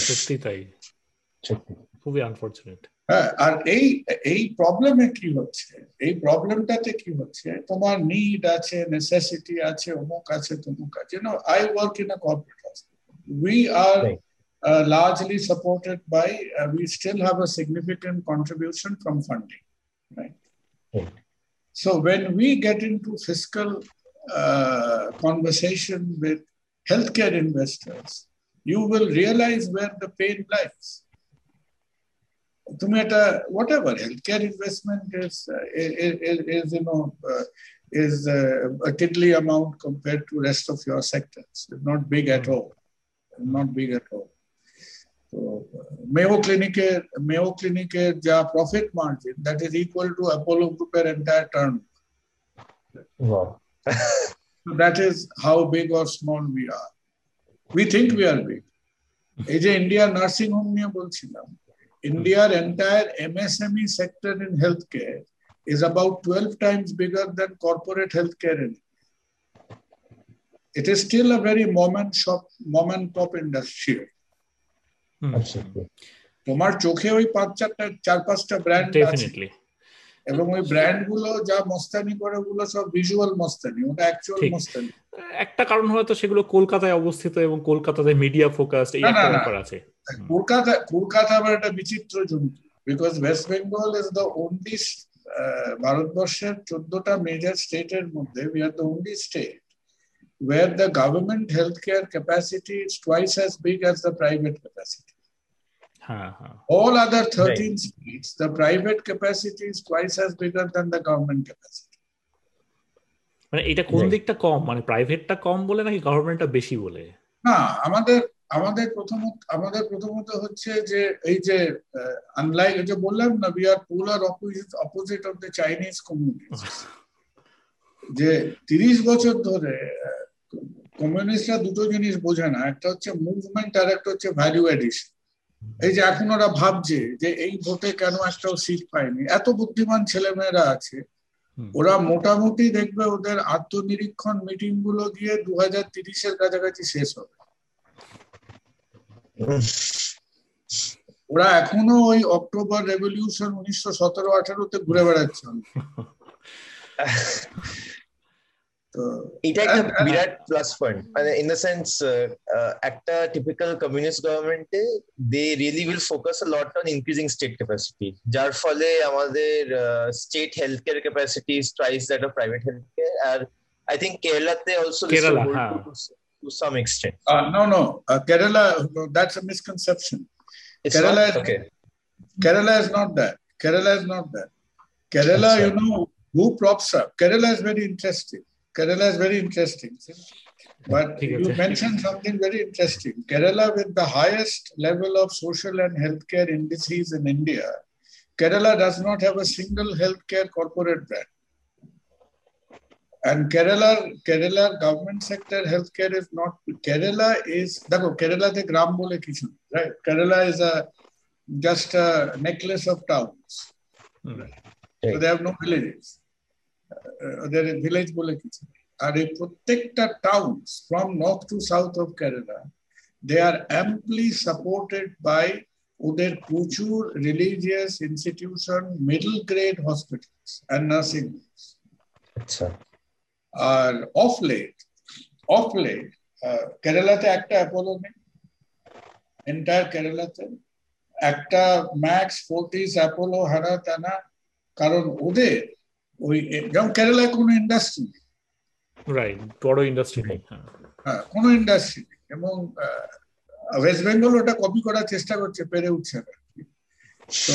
সত্যি তাই। খুবই আনফরচুনেট হ্যাঁ আর এই এই প্রবলেমে কি হচ্ছে এই প্রবলেমটাতে কি হচ্ছে তোমার নিড আছে নেসেসিটি আছে অমুক আছে তমুক আছে no I work in a corporate hospital we are Right. uh, largely supported by uh, we still have a significant contribution from funding right Right. so when we get into fiscal uh, conversation with healthcare investors you will realize where the pain lies তুমি একটা whatever healthcare investment is uh, is, is, is you know uh, is uh, a tiddly amount compared to rest of your sectors it's not big at all not big at all তো মেও ক্লিনিকের মেও ক্লিনিকের যা profit margin that is equal to Apollo গ্রুপের entire turn Wow. That is how big or small we are we think we are big এই যে ইন্ডিয়ার নার্সিং হোম নিয়ে বলছিলাম ইন্ডিয়ার entire MSME sector in health care is about 12 times bigger than corporate healthcare in India. It is still a very mom and shop, mom and pop industry. Absolutely. তোমার চোখে ওই পাঁচ চারটা চার পাঁচটা ব্র্যান্ড আছে এবং ওই ব্র্যান্ডগুলো যা মস্তানি করে ওগুলো সব ভিজুয়াল মস্তানি ওটা অ্যাকচুয়াল মস্তানি একটা কারণ হয়তো সেগুলো কলকাতায় অবস্থিত এবং কলকাতাতে মিডিয়া ফোকাসড এই একটা। ব্যাপার আছে কলকাতা কলকাতা আবার একটা বিচিত্র জন্তু because West Bengal is the only ভারতবর্ষের চোদ্দটা মেজর স্টেটের মধ্যে we are the only state where the government healthcare capacity is twice as big as the private capacity. হ্যাঁ হ্যাঁ All other 13 right. states, the private capacity is twice as bigger than the government capacity. মানে এটা কোন Right. দিকটা কম মানে প্রাইভেটটা কম বলে নাকি গভর্নমেন্টটা বেশি বলে না আমাদের আমাদের প্রথমত আমাদের প্রথমত হচ্ছে যে এই যে আনলাইক যে বললাম না we are polar opposite opposite of the Chinese communist যে তিরিশ বছর ধরে কমিউনিস্টরা দুটো জিনিস বোঝে না একটা হচ্ছে মুভমেন্ট আর একটা হচ্ছে ভ্যালু এডিশন এই যে এখন ওরা ভাবছে যে এই ভোটে কেন একটাও সিট পায়নি এত বুদ্ধিমান ছেলেমেয়েরা আছে ওরা মোটামুটি দেখবে ওদের আত্মনিরীক্ষণ মিটিংগুলো গিয়ে দু হাজার তিরিশের কাছাকাছি শেষ হবে। ওরা এখনও ওই অক্টোবর রেভলিউশন উনিশশো সতেরো আঠারোতে ঘুরে বেড়াচ্ছে। তো এটা একটা And- and- বিরাট প্লাস পয়েন্ট মানে ইন দ্য সেন্স একটা typical communist গভর্নমেন্টে they really will focus a lot on increasing state capacity যার ফলে আমাদের state health care capacity tries that of private health care R I think কেরালাতে অলসো কেরালা, হ্যাঁ। to some extent. Uh, no, no. Uh, Kerala, no, that's a misconception. It's Kerala, not? Is, okay. Kerala is not that. Kerala is not that. Kerala, you know, who props up? Kerala is very interesting. Kerala is very interesting. But you mentioned something very interesting. Kerala, with the highest level of social and healthcare indices in India, Kerala does not have a single healthcare corporate brand And Kerala, Kerala government sector healthcare is not. Kerala is. দেখো কেরালাতে গ্রাম বলে কিছু নেই, right? Kerala is a just a necklace of towns. So they have no villages. Uh, there is village বলে কিছু নেই। আর এই প্রত্যেকটা towns from north to south of Kerala, they are amply supported by ওদের প্রচুর religious institution, middle grade hospitals and nursing homes. আচ্ছা আর অফ লেট অফ লেট কেরালাতে একটা অ্যাপোলো নেই এন্টায়ার কেরালাতে একটা ম্যাক্স ফোর্টিস অ্যাপোলো হারা টানা কারণ ওদের ওই যেমন কেরালায় কোনো ইন্ডাস্ট্রি নেই। রাইট বড় ইন্ডাস্ট্রি নেই হ্যাঁ। হ্যাঁ, কোনো ইন্ডাস্ট্রি নেই। এবং ওয়েস্ট বেঙ্গল ওটা কপি করার চেষ্টা করছে পেরে উঠছে না। তো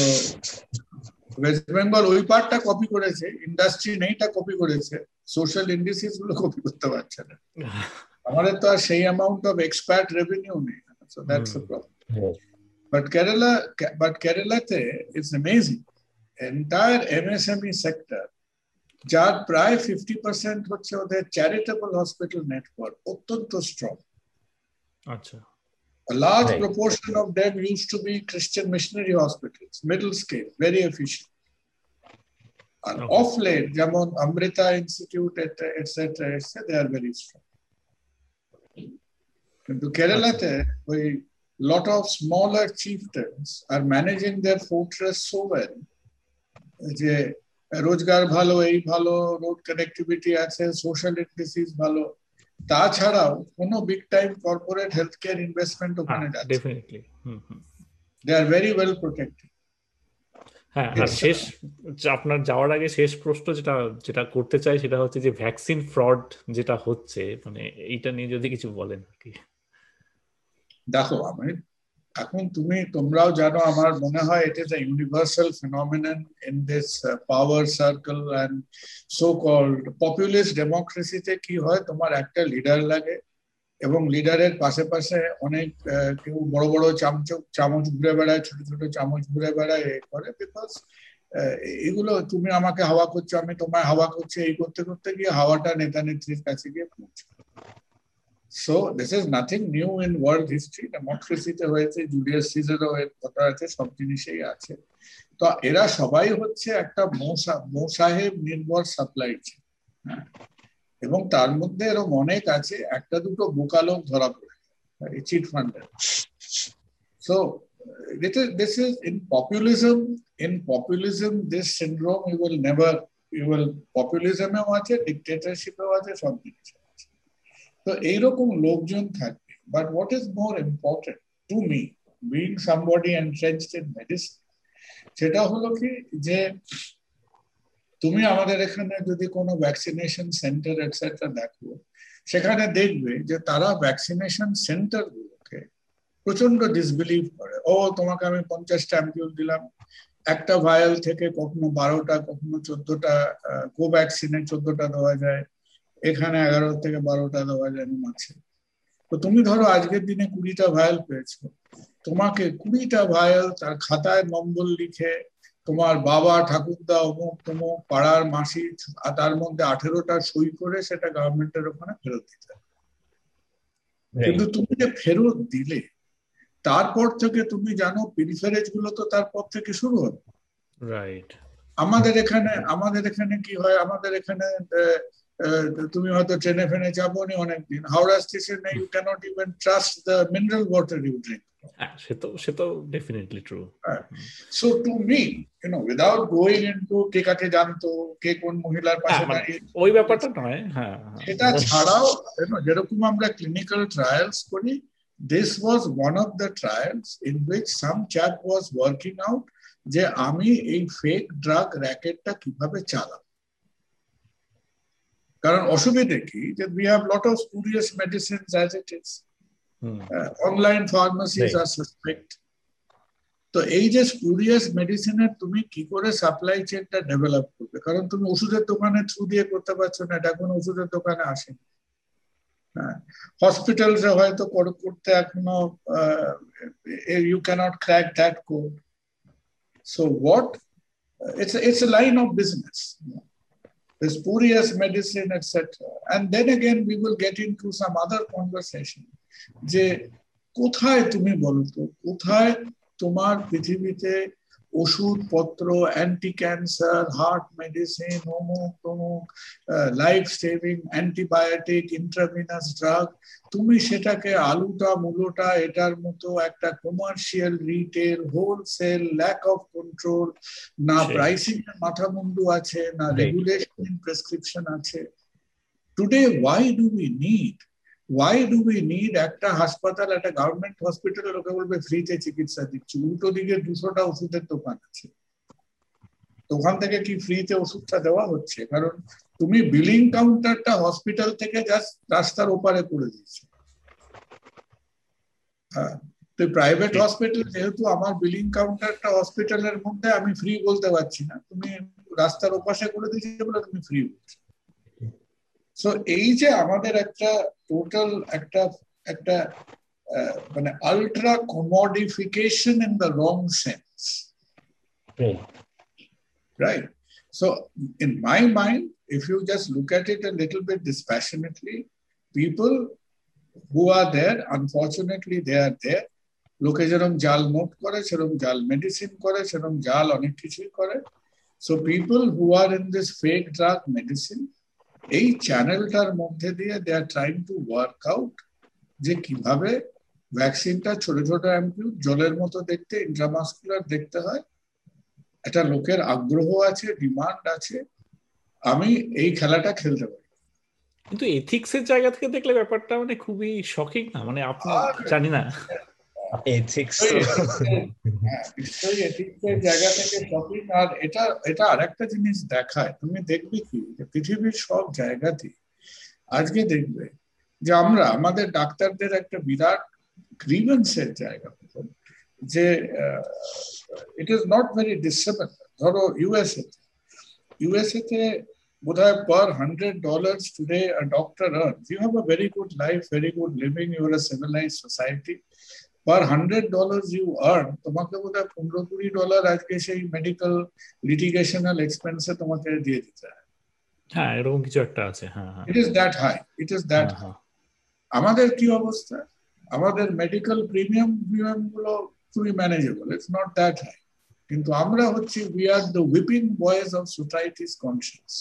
ওয়েস্ট বেঙ্গল ওই পার্টটা কপি করেছে ইন্ডাস্ট্রি নেইটা কপি করেছে। সোশ্যাল ইন্ডাস্ট্রিজগুলো কপি করতে পারছে না আমাদের তো আর সেই অ্যামাউন্ট অফ এক্সপার্ট রেভিনিউ নেই so that's the problem Hmm. But Kerala but কেরালাতে it's amazing entire MSME sector যার প্রায় ফিফটি পার্সেন্ট হচ্ছে ওদের চ্যারিটেবল হসপিটাল নেটওয়ার্ক অত্যন্ত স্ট্রং আচ্ছা A large Right. proportion of them used to be Christian missionary hospitals, middle scale, very efficient. And Okay. off late, যেমন Amrita Institute, etc., etc., they are very strong. কিন্তু কেরালাতে ওই lot of smaller chieftains are managing their fortress so well যে রোজগার ভালো এই ভালো রোড কানেক্টিভিটি আছে সোশ্যাল ইন্ডাস্ট্রিজ ভালো তাছাড়াও কোনো big time corporate health care investment ওখানে যাচ্ছে definitely hmm hmm they are very well protected হ্যাঁ আর শেষ আপনার যাওয়ার আগে শেষ প্রশ্ন যেটা যেটা করতে চাই সেটা হচ্ছে যে ভ্যাকসিন ফ্রড যেটা হচ্ছে মানে এইটা নিয়ে যদি কিছু বলেন আর কি। দেখো আমি এখন তুমি তোমরাও জানো আমার মনে হয় it is a universal phenomenon in this power circle and so called populist ডেমোক্রেসিতে কি হয় তোমার একটা লিডার লাগে এবং লিডারের পাশে পাশে অনেক কেউ বড় বড় চামচ চামচ ঘুরে বেড়ায়, ছোট ছোট চামচ ঘুরে বেড়ায় এ করে বিকজ এগুলো তুমি আমাকে হাওয়া করছ, আমি তোমায় হাওয়া করছি, এই করতে করতে গিয়ে হাওয়াটা নেতা নেত্রীর কাছে গিয়ে পৌঁছে so this is nothing new in world history ডেমোক্রেসিতে হয়েছে জুলিয়াস সিজারও এর কথা আছে, সব জিনিসেই আছে। তো এরা সবাই হচ্ছে একটা মৌসা মৌসাহেব নির্ভর সাপ্লাই চেন এবং তার মধ্যে এরকম অনেক আছে, একটা দুটো বোকা লোক ধরা পড়ে chit ফান্ডার so this is this is in populism in populism, this syndrome, you will never, you will populism এও আছে dictatorship এও আছে, সব জিনিসে আছে। তো এইরকম লোকজন থাকবে but what is more important to me being somebody entrenched in medicine সেটা হলো কি যে তুমি আমাদের এখানে যদি কোনো ভ্যাকসিনেশন সেন্টার এটসেট্রা দেখো সেখানে দেখবে যে তারা ভ্যাকসিনেশন সেন্টার গুলোকে প্রচণ্ড ডিসবিলিভ করে। ও তোমাকে আমি পঞ্চাশটা অ্যাম্পিউল দিলাম একটা ভায়াল থেকে কখনো বারোটা কখনো চোদ্দটা কোভ্যাক্সিনে চোদ্দটা দেওয়া যায় এখানে এগারো থেকে বারোটা দেওয়া যায় আছে। তো তুমি ধরো আজকের দিনে কুড়িটা ভায়াল পেয়েছ তোমাকে কুড়িটা ভায়াল তার খাতায় নম্বর লিখে তোমার বাবা ঠাকুরদা অমুক তমুক পাড়ার মাসি তার মধ্যে আঠেরোটা সই করে সেটা গভর্নমেন্টের ওখানে ফেরত দিতে কিন্তু তুমি যে ফেরত দিলে তারপর থেকে তুমি জানো পেরিফেরেজগুলো তো তারপর থেকে শুরু হবে। রাইট আমাদের এখানে আমাদের এখানে কি হয়? আমাদের এখানে তুমি হয়তো ট্রেনে ফেনে যাব নি অনেকদিন হাওড়া স্টেশনে you can't even trust the mineral water you drink সে তো সে তো definitely true so to me you know without going into কে কাকে জানতো কে কোন মহিলার পাশে দাঁড়িয়ে ওই ব্যাপারটা নয় হ্যাঁ এটা ছাড়াও যেরকম আমরা ক্লিনিক্যাল ট্রায়ালস করি this was one of the trials in which some chap was working out যে আমি এই ফেক ড্রাগ র্যাকেটটা কীভাবে চালাম কারণ অসুবিধে কি? যে we have lot of spurious medicine as it is online pharmacies R suspect তো এই যে স্পুরিয়াস মেডিসিনের তুমি কি করে সাপ্লাই চেনটা ডেভেলপ করবে? কারণ তুমি ওষুধের দোকানে থ্রু দিয়ে করতে পারছ না এটা কোনো ওষুধের দোকানে আসেনি। হসপিটালসে হয়তো করতে এখনও you can't crack that code so what it's a line of business. The spurious medicine etc and then again we will get into some other conversation যে কোথায় তুমি বলো তো কোথায় তোমার পৃথিবীতে ওষুধপত্র অ্যান্টি ক্যান্সার হার্ট মেডিসিন অমুক তমুক life saving antibiotic intravenous drug তুমি সেটাকে আলুটা মূলোটা এটার মতো একটা commercial retail wholesale lack of control না প্রাইসিং এর মাথা মুন্ডু আছে না রেগুলেশন প্রেসক্রিপশন আছে। Today why do we need why do we need একটা হাসপাতাল, একটা গভর্নমেন্ট হসপিটালে লোকে বলবে ফ্রিতে চিকিৎসা দিচ্ছি। উল্টো দিকে দুশোটা ওষুধের দোকান আছে। ওখান থেকে কি ফ্রিতে ওষুধটা দেওয়া হচ্ছে? কারণ তুমি বিলিং কাউন্টারটা হসপিটাল থেকে জাস্ট রাস্তার ওপারে করে দিয়েছ। হ্যাঁ তো প্রাইভেট হসপিটাল যেহেতু আমার বিলিং কাউন্টারটা হসপিটালের মধ্যে আমি ফ্রি বলতে পারছি না, তুমি রাস্তার ওপাশে করে দিয়েছ বলে তুমি ফ্রি বলছো। সো এই যে আমাদের একটা টোটাল একটা একটা মানে ultra commodification in the wrong sense right. So in my mind if you just look at it a little bit dispassionately people who are there unfortunately they are there. লোকে যেরকম জাল নোট করে সেরকম জাল মেডিসিন করে সেরকম জাল অনেক কিছুই করে। So people who are in this fake drug medicine এই চ্যানেলটার মধ্যে দিয়ে they are trying to work out যে কীভাবে ভ্যাকসিনটা ছোট ছোট অ্যাম্পিউ জলের মতো দেখতে ইন্ট্রামাস্কুলার দেখতে হয়। একটা লোকের আগ্রহ আছে ডিমান্ড আছে আমি এই খেলাটা খেলতে পারি। কিন্তু এথিক্স এর জায়গা থেকে দেখলে ব্যাপারটা মানে খুবই শকিং না? মানে আপনি জানি না। এথিক্স নিশ্চয়ই এথিক্সের জায়গা থেকে শপিং আর এটা এটা আরেকটা জিনিস দেখায়। তুমি দেখবে কি? যে পৃথিবীর সব জায়গাতে আজকে দেখবে যে আমরা আমাদের ডাক্তারদের একটা বিরাট গ্রিভেন্সের জায়গা। যে it is not very disable ধরো ইউএসএ ইউএসএ তে। বোধহয় per hundred dollars today doctor earns you have a very good life very good living you're a civilise society per hundred dollar you earn তোমাকে বোধ হয় পনেরো কুড়ি ডলার আজকে সেই মেডিকেল লিটিগেশনাল এক্সপেন্সে তোমাকে দিয়ে দিতে হয়। হ্যাঁ এরকম কিছু একটা আছে হ্যাঁ it is that high it is that আমাদের কি অবস্থা? আমাদের মেডিকেল প্রিমিয়াম প্রিমিয়ামগুলো খুবই manageable it's not that high কিন্তু আমরা হচ্ছি we are the weeping boys of society's conscious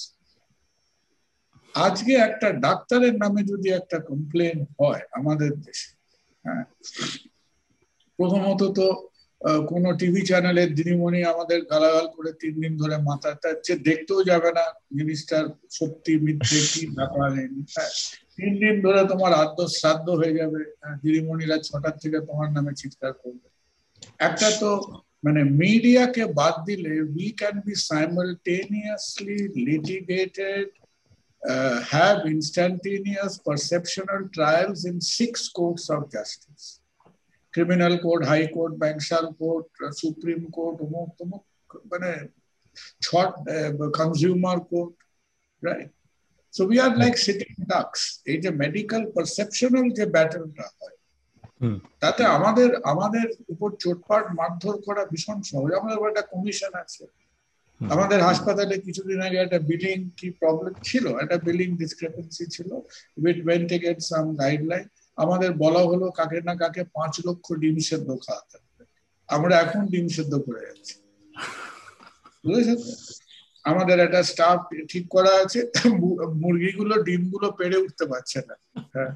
আজকে একটা ডাক্তারের নামে যদি একটা কমপ্লেন হয় আমাদের দেশে হ্যাঁ প্রথমত তো কোন টিভি চ্যানেলের দিদিমণি আমাদের গালাগাল করে তিন দিন ধরে মাথা যে দেখতেও যাবে না জিনিসটার সত্যি মিথ্যে কি ব্যাপার হ্যাঁ। তিন দিন ধরে তোমার আদ্য শ্রাদ্ধ হয়ে যাবে দিদিমণিরা ছটার থেকে তোমার নামে চিৎকার করবে। একটা তো মানে মিডিয়াকে বাদ দিলে we can be simultaneously litigated have have perceptional trials in six courts of of justice court high court bankshal court uh, অমুক তমুক মানে short uh, consumer court right? So we are like sitting ducks. এই যে মেডিকেল পারসেপশনাল যে ব্যাটেলটা হয় তাতে আমাদের আমাদের উপর চোটপাট মারধর করা ভীষণ সহজ। আমাদের উপর একটা কমিশন আছে। আমাদের হাসপাতালে কিছুদিন আগে একটা বিলিং কি প্রবলেম ছিল? একটা বিলিং ডিসক্রিপেন্সি ছিল। With when to get some guideline আমাদের বলা হলো কাকে না কাকে পাঁচ লক্ষ ডিম সেদ্ধ খাওয়াতে আমরা এখন ডিম সেদ্ধ করে যাচ্ছি। আমাদের একটা স্টাফ ঠিক করা আছে মুরগিগুলো, ডিমগুলো পেরে উঠতে পারছে না। হ্যাঁ।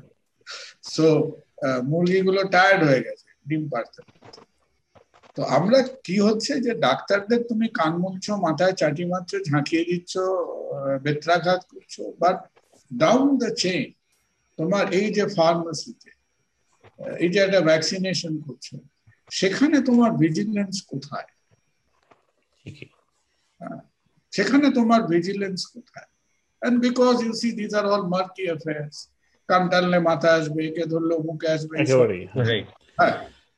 সো মুরগিগুলো টায়ার্ড হয়ে গেছে, ডিম পারতে। তো আমরা কি হচ্ছে যে ডাক্তারদের তুমি কান মুলছো মাথায় চাটি মারছো, ঝাঁকিয়ে দিচ্ছ বেত্রাঘাত করছ বাট ডাউন দ্য চেইন তোমার এই যে ফার্মাসিতে এই যে একটা ভ্যাকসিনেশন করছ সেখানে তোমার ভিজিলেন্স কোথায়? ঠিকই। সেখানে তোমার ভিজিলেন্স কোথায়? And because you see these are all murky affairs কান টানলে মাথা আসবে একে ধরলে মুখে আসবে হ্যাঁ।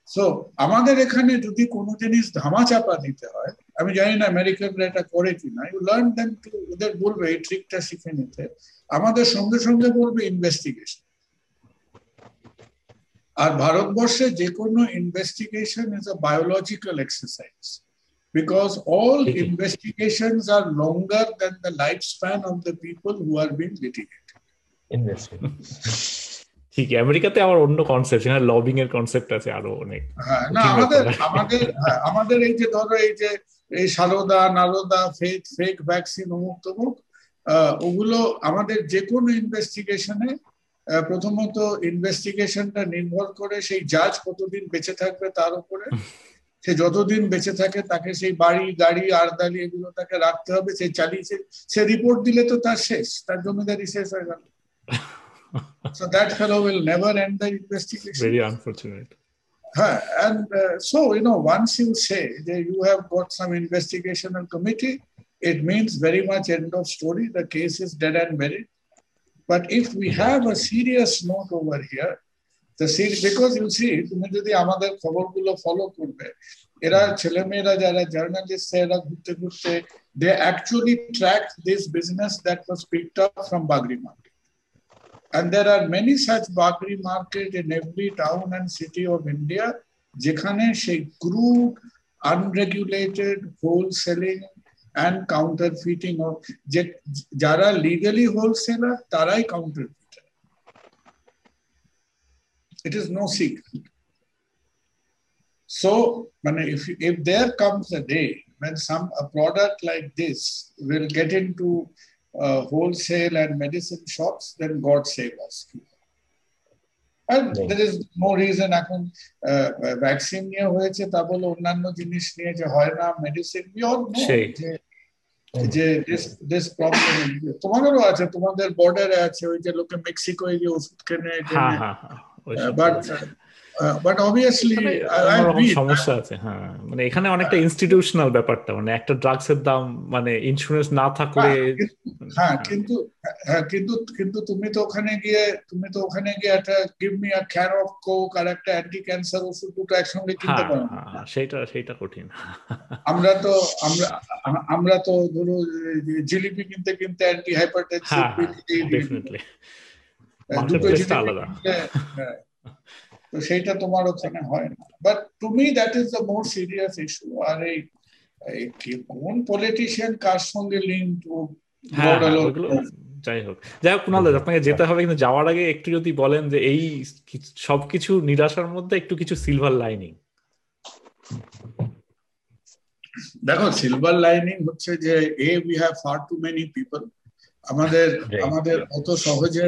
সো আমাদের এখানে যদি কোনো জিনিস ধামাচাপা দিতে হয় আমি জানি না আমেরিকানরা এটা করে কিনা। ইউ লার্ন দেন টু ওদের বলবে এই ট্রিকটা শিখে নিতে। আমাদের সঙ্গে সঙ্গে বলবে ইনভেস্টিগেশন আর ভারতবর্ষে যে কোনো investigation is a biological exercise because all ঠিকই। Investigations are longer than the life span of the people who are being litigated investment ঠিক আমেরিকাতে আবার অন্য কনসেপ্ট সেখানে লবিং এর কনসেপ্ট আছে আরও অনেক। হ্যাঁ না আমাদের আমাদের হ্যাঁ, আমাদের এই যে ধরো এই যে এই Saradha Narada fake fake vaccine অমুক তমুক ওগুলো আমাদের যে কোনো ইনভেস্টিগেশনে প্রথমত ইনভেস্টিগেশনটা নির্ভর করে সেই জাজ কতদিন বেঁচে থাকবে তার উপরে। সে যতদিন বেঁচে থাকে তাকে সেই বাড়ি গাড়ি আরদালি এগুলো তাকে রাখতে হবে। সে চালিয়ে সে- সে রিপোর্ট দিলে তো তার শেষ তার জমিদারি শেষ হয়ে গেল। [LAUGHS] So that fellow will never end the investigation. Very unfortunate Huh, And uh, so, you know, once you say that you have got some investigational committee, it means very much end of story. The case is dead and buried. But if we have a serious note over here, the ser- because you see, তুমি যদি আমাদের খবরগুলো ফলো করবে এরা ছেলেমেয়েরা যারা জার্নালিস্ট এরা ঘুরতে ঘুরতে they actually tracked this business that was picked up from Bagri market. And there are many such Bagri market in every town and city of India, যেখানে সেই crude, unregulated wholesaling and counterfeiting of যে যারা legally wholesaler তারাই counterfeiter. It is no secret. So, মানে if if there comes a day when some a product like this will get into uh, wholesale and medicine shops, then God save us. And Right. there is no reason এখন ভ্যাকসিন নিয়ে হয়েছে তা বলে অন্যান্য জিনিস নিয়ে যে হয় না মেডিসিন we all know সেই। যে যে this this problem exists. তোমাদেরও আছে তোমাদের বর্ডারে আছে ওই যে লোকে মেক্সিকো গিয়ে ওষুধ কেনে হ্যাঁ হ্যাঁ হ্যাঁ ওইসব বাট বাট অবভিয়াসলি সমস্যা আছে হ্যাঁ। মানে এখানে অনেকটা ইনস্টিটিউশনাল ব্যাপারটা মানে একটা ড্রাগসের দাম মানে ইন্স্যুরেন্স না থাকলে হ্যাঁ কিন্তু হ্যাঁ কিন্তু কিন্তু তুমি তো ওখানে গিয়ে তুমি তো ওখানে গিয়ে একটা give me a can of Coke আর একটা অ্যান্টি ক্যান্সার ওষুধ দুটো একসঙ্গে কিনতে হ্যাঁ পারো। না। হ্যাঁ, সেইটা সেইটা কঠিন। আমরা তো আমরা আমরা তো ধরো জিলিপি কিনতে কিনতে অ্যান্টি হাইপারটেনসিভ হ্যাঁ ডেফিনেটলি দুটো আলাদা। হ্যাঁ। তো সেইটা তোমার ওখানে হয় না। But to me that is the more serious issue আর এই কোন পলিটিশিয়ান কার সঙ্গে লিঙ্ক টু হ্যাঁ হ্যাঁ, ওইগুলো যাই হোক। যাই হোক কুণাল আপনাকে যেতে হবে কিন্তু যাওয়ার আগে একটু যদি বলেন যে এই সবকিছু নিরাশার মধ্যে একটু কিছু সিলভার লাইনিং দেখো সিলভার লাইনিং হচ্ছে যে a we have far too many people আমাদের আমাদের অত সহজে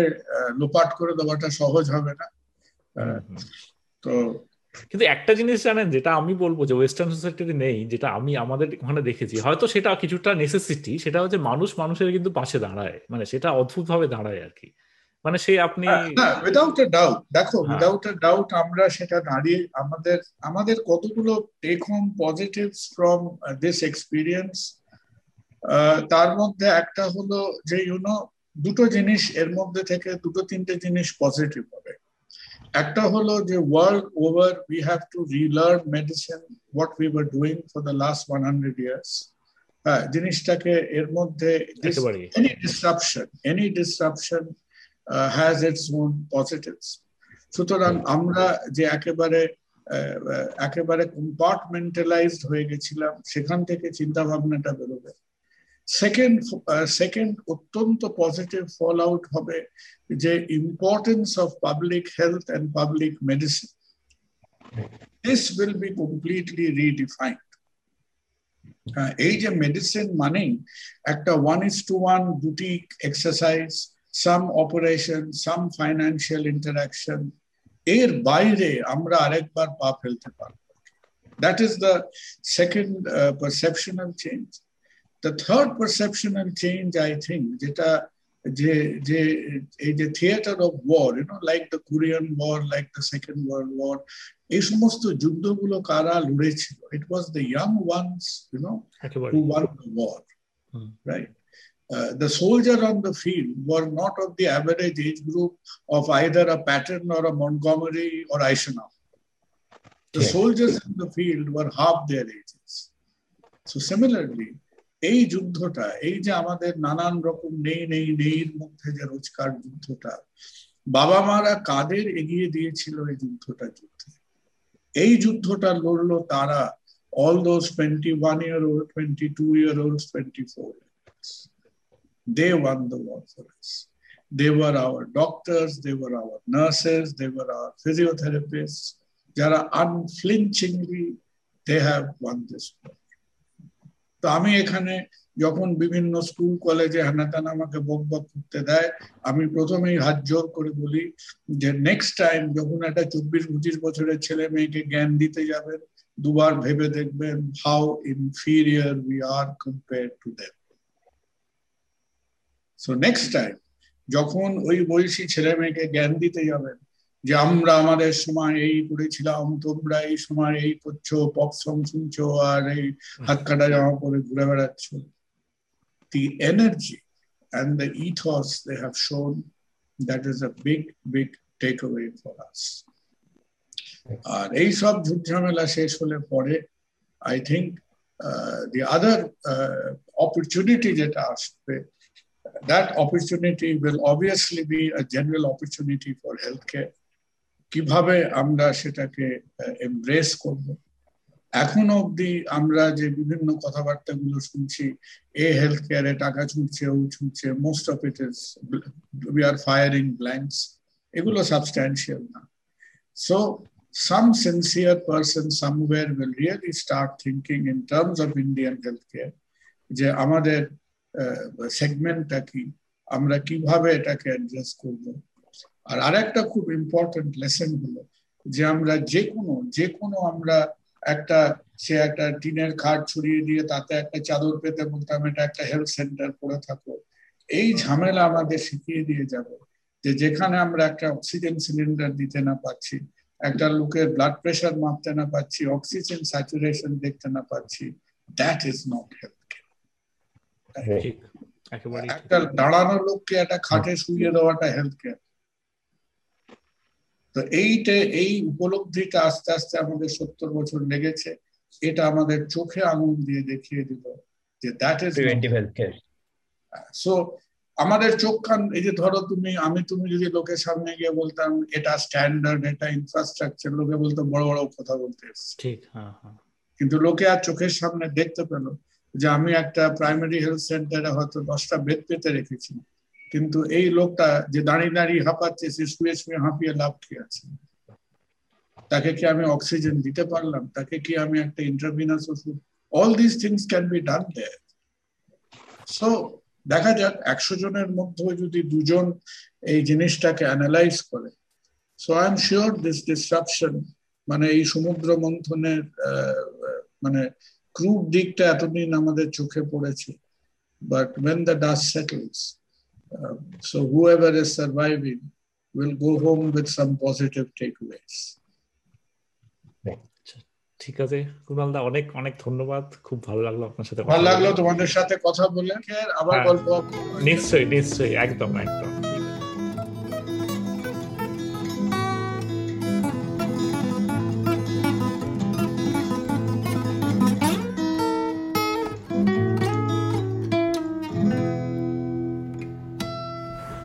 লোপাট করে দেওয়াটা সহজ হবে না। তো কিন্তু একটা জিনিস জানেন যেটা আমি বলব যে ওয়েস্টার্ন সোসাইটিতে নেই যেটা আমি আমাদের ওখানে দেখেছি হয়তো সেটা কিছুটা নেসেসিটি সেটা হচ্ছে মানুষ মানুষের কিন্তু পাশে দাঁড়ায় মানে সেটা অদ্ভুত ভাবে দাঁড়ায় আর কি। মানে সেই আপনি উইদাউট এ ডাউট দেখো উইদাউট এ ডাউট আমরা সেটা দাঁড়িয়ে আমাদের আমাদের কতগুলো take home positives from this experience তার মধ্যে একটা হলো যে ইউনো দুটো জিনিস এর মধ্যে থেকে দুটো তিনটে জিনিস পজিটিভ হবে। একটা হলো যে world over we have to relearn medicine what we were doing for the last one hundred years হ্যাঁ জিনিসটাকে এর মধ্যে any disruption any disruption has its own positives সুতরাং আমরা যে একেবারে একেবারে কম্পার্টমেন্টালাইজড হয়ে গেছিলাম সেখান থেকে চিন্তা ভাবনাটা বেরোবে। সেকেন্ড সেকেন্ড অত্যন্ত পজিটিভ ফল আউট হবে যে importance of public health and public medicine this will be completely redefined এই যে মেডিসিন মানেই একটা ওয়ান ইস টু ওয়ান দুটি exercise some operation some financial interaction এর বাইরে আমরা আরেকবার পা ফেলতে পারব। That is the second perceptional change The third perceptual change I think যেটা যে যে এই যে theatre of war you know like the Korean war like the second world war এই সমস্ত যুদ্ধগুলো কারা লড়েছিল it was the young ones you know who won the war right Uh, the soldier on the field were not of the average age group of either a Patton or a Montgomery or Eisenhower. The yeah. soldiers in the field were half their ages. So similarly, এই যুদ্ধটা, এই যে আমাদের নানান রকম নেই নেই নেই মধ্যে যে রোজকার যুদ্ধটা, বাবা মারা কাদের এগিয়ে দিয়েছিল এই যুদ্ধটা যুদ্ধে? এই যুদ্ধটা লড়লো তারা all those twenty one year old twenty two year old twenty four they won the war for they were our doctors they were our nurses they were our physiotherapist যারা unflinchingly they have won this war তো আমি এখানে যখন বিভিন্ন স্কুল কলেজে হানাতান আমাকে বক বক করতে দেয়, আমি প্রথমেই হাত জোর করে বলি যে নেক্সট টাইম যখন একটা চব্বিশ, পঁচিশ বছরের ছেলে মেয়েকে জ্ঞান দিতে যাবেন, দুবার ভেবে দেখবেন how inferior we are compare to them so next time যখন ওই বয়সী ছেলে মেয়েকে জ্ঞান দিতে যাবেন যে আমরা আমাদের সময় এই করেছিলাম তোমরা এই সময় এই করছো পপ সং শুনছো আর এই হাত কাটা জামা পরে ঘুরে বেড়াচ্ছ the energy and the ethos they have shown that is a big big takeaway for us আর এই সব ঝুটঝামেলা শেষ হলে পরে I think the other opportunity যেটা আসবে that opportunity will obviously be a general opportunity for healthcare কীভাবে আমরা সেটাকে এমব্রেস করব? এখন অবধি আমরা যে বিভিন্ন কথাবার্তা গুলো শুনছি, এ হেলথ কেয়ারে টাকা ছুটছে ও ছুটছে most of it is we are firing blanks এগুলো সাবস্ট্যান্সিয়াল না। So some sincere person somewhere really really thinking in terms of Indian health care যে আমাদের সেগমেন্টটা কি, আমরা কীভাবে এটাকে অ্যাড্রেস করব? আর আরেকটা খুব ইম্পর্টেন্ট লেসন হলো যে আমরা যে কোনো যে কোনো আমরা একটা সে একটা টিনের খাট ছড়িয়ে দিয়ে তাতে একটা চাদর পেতে বলতাম এটা একটা হেলথ সেন্টার করে থাকো। এই ঝামেলা আমাদের শিখিয়ে দিয়ে যাব যে যেখানে আমরা একটা অক্সিজেন সিলিন্ডার দিতে না পাচ্ছি একটা লোকের ব্লাড প্রেশার মাপতে না পাচ্ছি অক্সিজেন স্যাচুরেশন দেখতে না পাচ্ছি that is not health care একটা দাঁড়ানো লোককে একটা খাটে শুয়ে দেওয়াটা হেলথ কেয়ার তো এইটা এই উপলব্ধিটা আস্তে আস্তে আমাদের সত্তর বছর লেগেছে। এটা আমাদের চোখে আঙুল দিয়ে দেখিয়ে দিল যে দ্যাট ইজ সো আমাদের চোখ কান এই যে ধরো তুমি আমি তুমি যদি লোকের সামনে গিয়ে বলতাম এটা স্ট্যান্ডার্ড এটা ইনফ্রাস্ট্রাকচার লোকে বলতো বড় বড় কথা বলতে ঠিক হ্যাঁ, হ্যাঁ। কিন্তু লোকে আর চোখের সামনে দেখতে পেল যে আমি একটা প্রাইমারি হেলথ সেন্টারে হয়তো দশটা বেড পেতে রেখেছি। কিন্তু এই লোকটা যে দাঁড়িয়ে দাঁড়িয়ে হাঁপাচ্ছে, সে শুয়ে শুয়ে হাঁপিয়ে লাভ কি আছে? তাকে কি আমি অক্সিজেন দিতে পারলাম? তাকে কি আমি একটা ইন্টারভিনাস ওষুধ? All this things can be done so দেখা যাক, একশো জনের মধ্যে যদি দুজন এই জিনিসটাকে অ্যানালাইজ করে so I am sure this disruption মানে এই সমুদ্র মন্থনের মানে ক্রুড দিকটা এতদিন আমাদের চোখে পড়েছে but when the dust settles Uh, so whoever is surviving will go home with some positive takeaways. ঠিক আছে। কুণাল দা অনেক অনেক ধন্যবাদ। খুব ভালো লাগল আপনার সাথে ভালো লাগল তোমাদের সাথে কথা বলে। আবার হ্যাঁ। গল্প নিশ্চয়ই নিশ্চয়ই। একদম একদম।